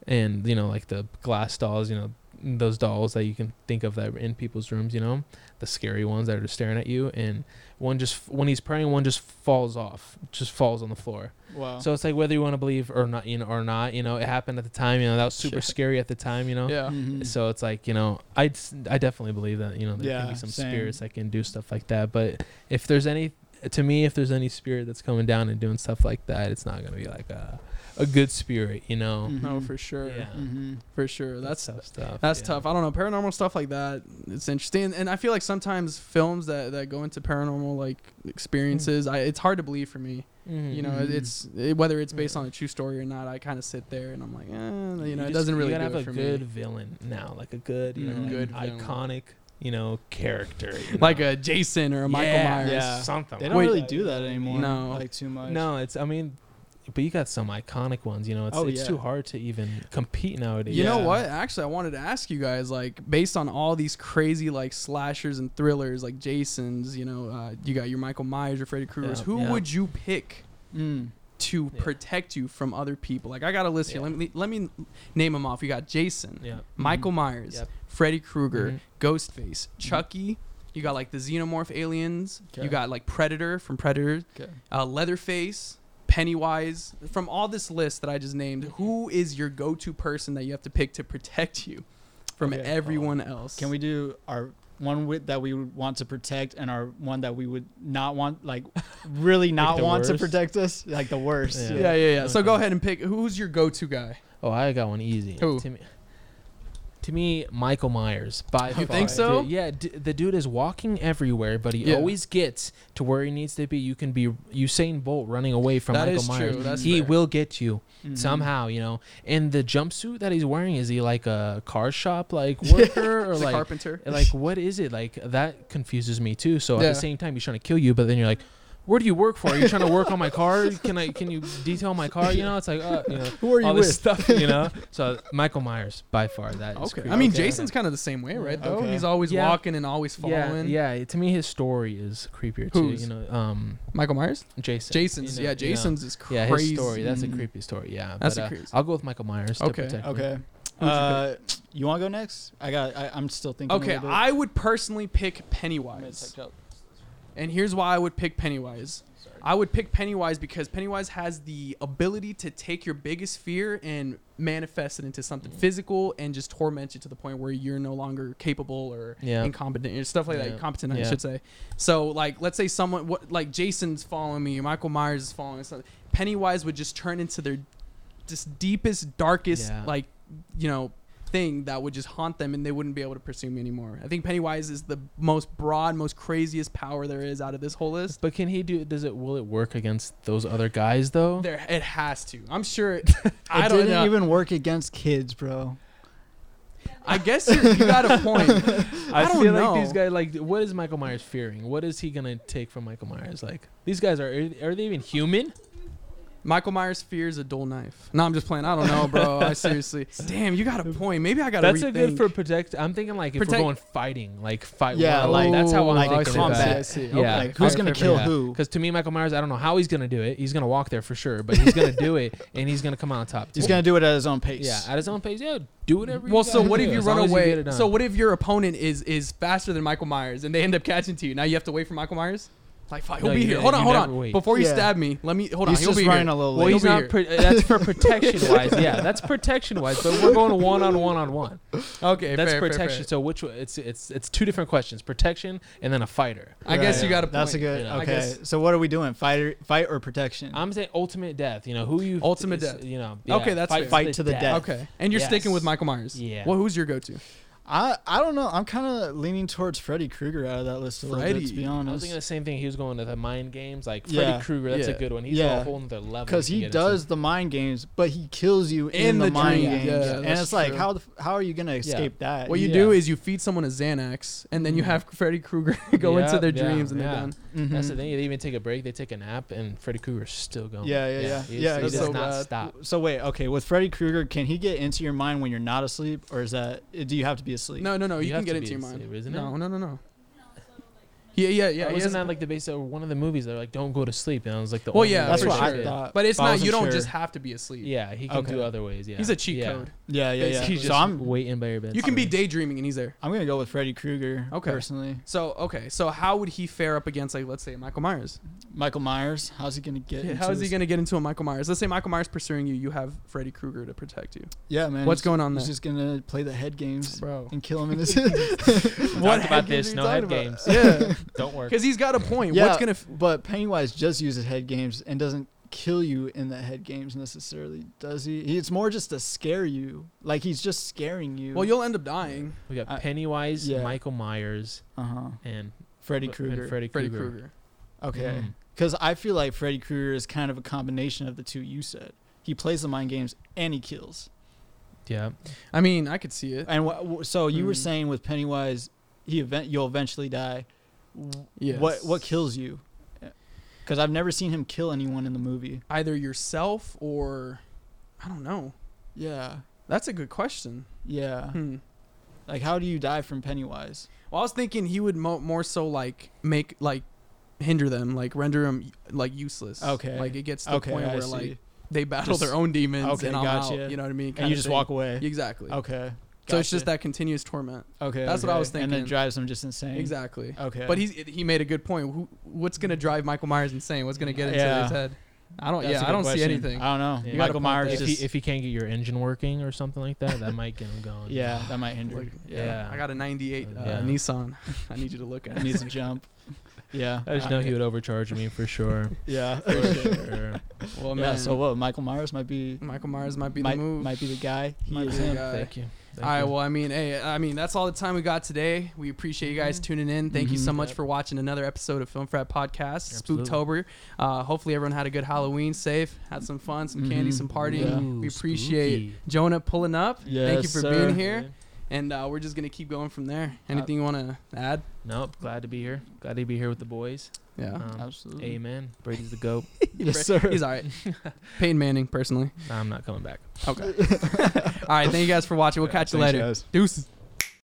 C: and you know, like the glass dolls, you know, those dolls that you can think of that are in people's rooms, you know, the scary ones that are just staring at you. And one just when he's praying, one just falls off, just falls on the floor.
B: Wow.
C: So it's like whether you want to believe or not, you know, or not, you know, it happened at the time. You know, that was super
A: Shit.
C: scary at the time. You know.
A: Yeah.
B: Mhm.
C: So it's like you know, I I definitely believe that you know there can be some
B: same.
C: spirits that can do stuff like that. But if there's any, to me, if there's any spirit that's coming down and doing stuff like that, it's not gonna be like a a good spirit, you know.
B: Mhm.
A: No, for sure.
C: Yeah.
B: Mhm.
A: For sure. That's
C: tough stuff.
A: That's
C: yeah.
A: tough. I don't know paranormal stuff like that. It's interesting, and I feel like sometimes films that, that go into paranormal like experiences, I, it's hard to believe for me.
C: Mhm.
A: You know,
B: Mhm.
A: it's it, whether it's based on a true story or not. I kind of sit there and I'm like, eh, you know, it doesn't really
C: You gotta
A: it
C: have
A: for
C: a good
A: me.
C: villain now, like a good, you know,
B: Mhm.
C: like
A: Good villain.
C: iconic, you know, character. you
A: Like a Jason or a Michael Myers.
B: Yeah.
C: something.
B: They don't
A: Wait.
B: really do that anymore.
A: No.
B: Like too much.
C: No, it's. I mean, but you got some iconic ones. You know, it's
B: Oh,
C: it's
B: yeah.
C: too hard to even compete nowadays.
A: You know what? Actually, I wanted to ask you guys, like, based on all these crazy like slashers and thrillers, like Jason's. You know, uh, you got your Michael Myers, your Freddy Krueger's.
C: Yeah,
A: Who
C: yeah.
A: would you pick
B: Mm.
A: to
C: Yeah.
A: protect you from other people? Like, I got a list here. Let me let me name them off. You got Jason,
C: Yeah.
A: Michael Myers,
C: Yep.
A: Freddy Krueger,
C: Mhm.
A: Ghostface, Chucky. You got like the xenomorph aliens. You got like Predator from Predator,
B: Okay.
A: uh, Leatherface, Pennywise. From all this list that I just named, who is your go-to person that you have to pick to protect you from
B: Okay.
A: everyone else?
B: Can we do our one with, that we would want to protect and our one that we would not want, like really not
C: the
B: want to protect us, like the worst?
C: Yeah.
A: Yeah, yeah, yeah. So go ahead and pick. Who's your go-to guy?
C: Oh, I got one easy.
A: Who?
C: To me, to me Michael Myers. By
A: You
C: far.
A: think so?
C: Dude, yeah, d- the dude is walking everywhere, but he
A: Yeah.
C: always gets to where he needs to be. You can be Usain Bolt running away from
A: That
C: Michael Myers.
A: true. That's
C: he
A: fair.
C: will get you
B: Mhm.
C: somehow, you know. And the jumpsuit that he's wearing is he like a car shop like worker or like
A: carpenter.
C: like what is it like that confuses me too so at the same time he's trying to kill you but then you're like where do you work for are you trying to work on my car can i can you detail my car you know it's like uh, you know
B: Who are you
C: all
B: with?
C: this stuff you know so michael myers by far that is
A: Okay.
C: creepy.
A: I mean,
C: Okay.
A: Jason's kind of the same way, right? Though
B: Okay.
A: he's always
C: Yeah.
A: walking and always following.
C: yeah yeah. to me his story is creepier too
A: Whose?
C: you know um
A: Michael Myers.
C: jason
A: Jason's.
C: you know,
A: yeah,
C: you know.
A: Jason's is crazy.
C: yeah his story that's a creepy story yeah
A: That's
C: but,
A: a
C: uh, i'll go with michael myers to
A: Okay.
C: me.
B: Okay.
A: You
B: Uh, you want to go next? I got. I, I'm still thinking.
A: Okay,
B: little bit.
A: I would personally pick Pennywise. And here's why I would pick Pennywise. I would pick Pennywise because Pennywise has the ability to take your biggest fear and manifest it into something
C: Mm.
A: physical and just torment you to the point where you're no longer capable or
C: Yeah.
A: incompetent or stuff like
C: Yeah.
A: that. Competent, I should say. So, like, let's say someone, what, like Jason's following me, Michael Myers is following us. Pennywise would just turn into their just deepest, darkest,
C: Yeah.
A: like, you know, thing that would just haunt them and they wouldn't be able to pursue me anymore. I think Pennywise is the most broad, most craziest power there is out of this whole list.
C: but can he do does it will it work against those other guys though
A: There, it has to. I'm sure.
B: It
A: I don't
B: didn't
A: know.
B: even work against kids, bro.
A: I guess you're, you got a point. I,
C: I,
A: don't
C: feel
A: know.
C: like these guys like what is Michael Myers fearing? What is he gonna take from Michael Myers? Like these guys are are they even human?
A: Michael Myers fears a dull knife. No, I'm just playing. I don't know, bro. I seriously. Damn, you got a point. Maybe I got to
C: That's a good for protect. I'm thinking like if
A: Protect-
C: we're going fighting, like fight.
B: Yeah,
C: one.
B: like-
C: that's how I'm
B: like
C: thinking
B: combat.
C: about
A: I
C: it.
A: see, I see.
C: Yeah.
A: Okay.
B: Like, who's gonna kill
A: fair.
B: who?
C: Because to me, Michael Myers, I don't know how he's gonna do it. He's gonna walk there for sure, but he's gonna do it, and he's gonna come out on top.
B: He's gonna do it at his own pace.
C: yeah, at his own pace. Yeah, do whatever. you
A: Well, so what
C: do,
A: if you
C: as
A: run
C: long as you
A: away?
C: get it done.
A: so what if your opponent is is faster than Michael Myers and they end up catching to you? Now you have to wait for Michael Myers. Like, fuck, he'll
C: No,
A: be
C: you
A: here. Hold on,
C: you
A: hold
C: never
A: on.
C: wait.
A: Before you
B: Yeah.
A: stab me, let me hold on.
B: He's
A: He'll
B: just
A: be
B: running
A: here.
B: a little
C: Well,
B: late.
C: he's
A: He'll be
C: not. Pro- that's for protection wise. Yeah, that's protection wise. But we're going one on one on one.
A: Okay,
C: That's
A: fair, fair,
C: protection.
A: fair.
C: So which one- it's it's it's two different questions: protection and then a fighter.
A: I guess you got a point.
B: That's a good.
C: you know.
A: I
B: Okay,
A: guess-
B: so what are we doing? Fight, fight or protection?
C: I'm saying ultimate death. You know who you
A: Ultimate
C: is-
A: death.
C: You know.
A: Okay, that's fair.
B: Fight to the death.
A: Okay, and you're
C: Yes.
A: sticking with Michael Myers.
C: Yeah.
A: Well, who's your go-to?
B: I I don't know. I'm kind of leaning towards Freddy Krueger out of that list a little bit, to
A: Freddy.
B: be
C: I was thinking the same thing. He was going to the mind games, like Freddy
B: Yeah.
C: Krueger. That's
A: Yeah.
C: a good one. He's
B: Yeah.
C: a whole other level.
B: Because he does the mind games, but he kills you in,
A: In
B: the,
A: the
B: mind
A: dream,
B: games,
A: yeah,
B: and
A: that's
B: it's like how the, how are you gonna escape that?
A: What you
C: Yeah.
A: do is you feed someone a Xanax, and then you
B: Mhm.
A: have Freddy Krueger go into their
C: yeah,
A: dreams, and
C: yeah.
A: they're done.
C: That's the thing. They even take a break. They take a nap, and Freddy Krueger's still going.
B: Yeah, yeah, yeah.
C: He,
B: Yeah,
C: he does
A: so
C: not
A: bad.
C: stop.
B: So wait, okay, with Freddy Krueger, can he get into your mind when you're not asleep, or is that do you have to be asleep?
A: No, no, no. You,
C: You
A: can
C: have
A: get
C: to
A: into your mind.
C: isn't it?
A: no, no, no, no. Yeah, yeah, yeah. he
C: wasn't that like the base of one of the movies? They're like, "Don't go to sleep," and I was like, "The
A: Well,
C: only
A: yeah,
B: that's what
C: to
B: I thought.
A: But it's
B: I
A: not. You don't
B: sure.
A: just have to be asleep.
C: Yeah, he can
B: Okay.
C: do other ways. Yeah,
A: He's a cheat
C: yeah.
A: code.
B: Yeah, yeah, yeah.
A: Basically,
C: He's
B: so
C: just
B: I'm
C: waiting by your bed.
A: You can be daydreaming, and he's there.
B: I'm gonna go with Freddy Krueger.
A: Okay.
B: personally,
A: So okay, so how would he fare up against like let's say Michael Myers?
B: Michael Myers. How's he gonna get?
A: Yeah,
B: into
A: how is he gonna get into a Michael Myers? Let's say Michael Myers pursuing you. You have Freddy Krueger to protect you.
B: Yeah, man.
A: What's going on
B: He's just gonna play the head games
A: Bro.
B: and kill him in his.
C: What about this? No head games.
A: Yeah,
C: Don't work.
A: because he's got a point.
B: yeah,
A: What's gonna? F-
B: but Pennywise just uses head games and doesn't kill you in the head games necessarily, does he? he? It's more just to scare you. Like he's just scaring you.
A: well, you'll end up dying.
C: We got
B: I-
C: Pennywise,
B: yeah.
C: Michael Myers,
B: uh huh.
C: and
B: Freddy Krueger.
C: Freddy
A: Freddy
C: Krueger.
A: Krueger.
B: Okay.
C: Mm.
B: Because I feel like Freddy Krueger is kind of a combination of the two you said. He plays the mind games and he kills.
C: Yeah.
A: I mean, I could see it.
B: And wh- wh- so you were
A: Hmm.
B: saying with Pennywise, he event you'll eventually die.
A: Yes.
B: What what kills you? Because I've never seen him kill anyone in the movie.
A: Either yourself or I don't know.
B: Yeah,
A: That's a good question.
B: yeah.
A: Hmm.
B: Like how do you die from Pennywise?
A: Well, I was thinking he would mo- more so like make like hinder them, like render them like useless.
B: Okay.
A: Like it gets to the
B: Okay,
A: point
B: I
A: where
B: see.
A: like they battle
B: Just-
A: their own demons
B: okay,
A: and I'm
B: gotcha.
A: out. You know what I mean?
B: and
A: Kinda
B: you just
A: thing.
B: walk away.
A: Exactly.
B: Okay.
A: So it's just that continuous torment.
B: Okay.
A: That's what I
B: okay.
A: was
B: And
A: thinking.
B: it drives him just insane.
A: Exactly.
B: Okay.
A: But he's he made a good point. Who, what's gonna drive Michael Myers insane? What's gonna get into
B: Yeah.
A: his head? I don't.
B: That's a
A: yeah, I
B: good
A: don't see
B: question.
A: anything.
B: I don't know.
C: Yeah. You
A: got a
B: Michael
A: point
B: Myers
A: there.
C: If
B: just
C: he, if he can't get your engine working or something like that, that might get him going.
B: yeah, that might hinder.
A: Like,
B: yeah.
C: yeah.
A: I got a '98 uh,
C: Yeah.
A: Nissan. I need you to look at.
B: It
A: it.
B: needs to jump. Yeah.
C: I just know he would overcharge me for sure.
B: Yeah.
C: For sure.
A: Well,
B: yeah.
A: man.
B: So what? Michael Myers might be
A: Michael Myers might be
B: might,
A: the move.
B: might be the guy. He
A: Might
B: is
A: be the guy.
C: Thank you. Thank
A: All right.
C: you.
A: Well, I mean, hey, I mean, that's all the time we got today. We appreciate you guys tuning in. Thank you so
B: Mhm.
A: much
C: Yep.
A: for watching another episode of Film Frat Podcast,
C: Absolutely.
A: Spooktober. Uh, hopefully, everyone had a good Halloween, safe, had some fun, some candy,
B: Mhm.
A: some partying.
B: Yeah.
C: Ooh,
A: We appreciate
C: spooky.
A: Jonah pulling up. Thank you for
B: sir.
A: being here. And uh, we're just gonna keep going from there. Anything you want to add?
C: Nope. Glad to be here. Glad to be here with the boys.
A: Yeah.
C: Um,
B: Absolutely.
C: Amen. Brady's the goat.
B: Yes, sir.
A: He's all right. Peyton Manning, personally.
C: I'm not coming back.
A: Okay. all right. Thank you guys for watching. We'll catch you
B: Thanks,
A: later.
B: guys.
A: Deuces.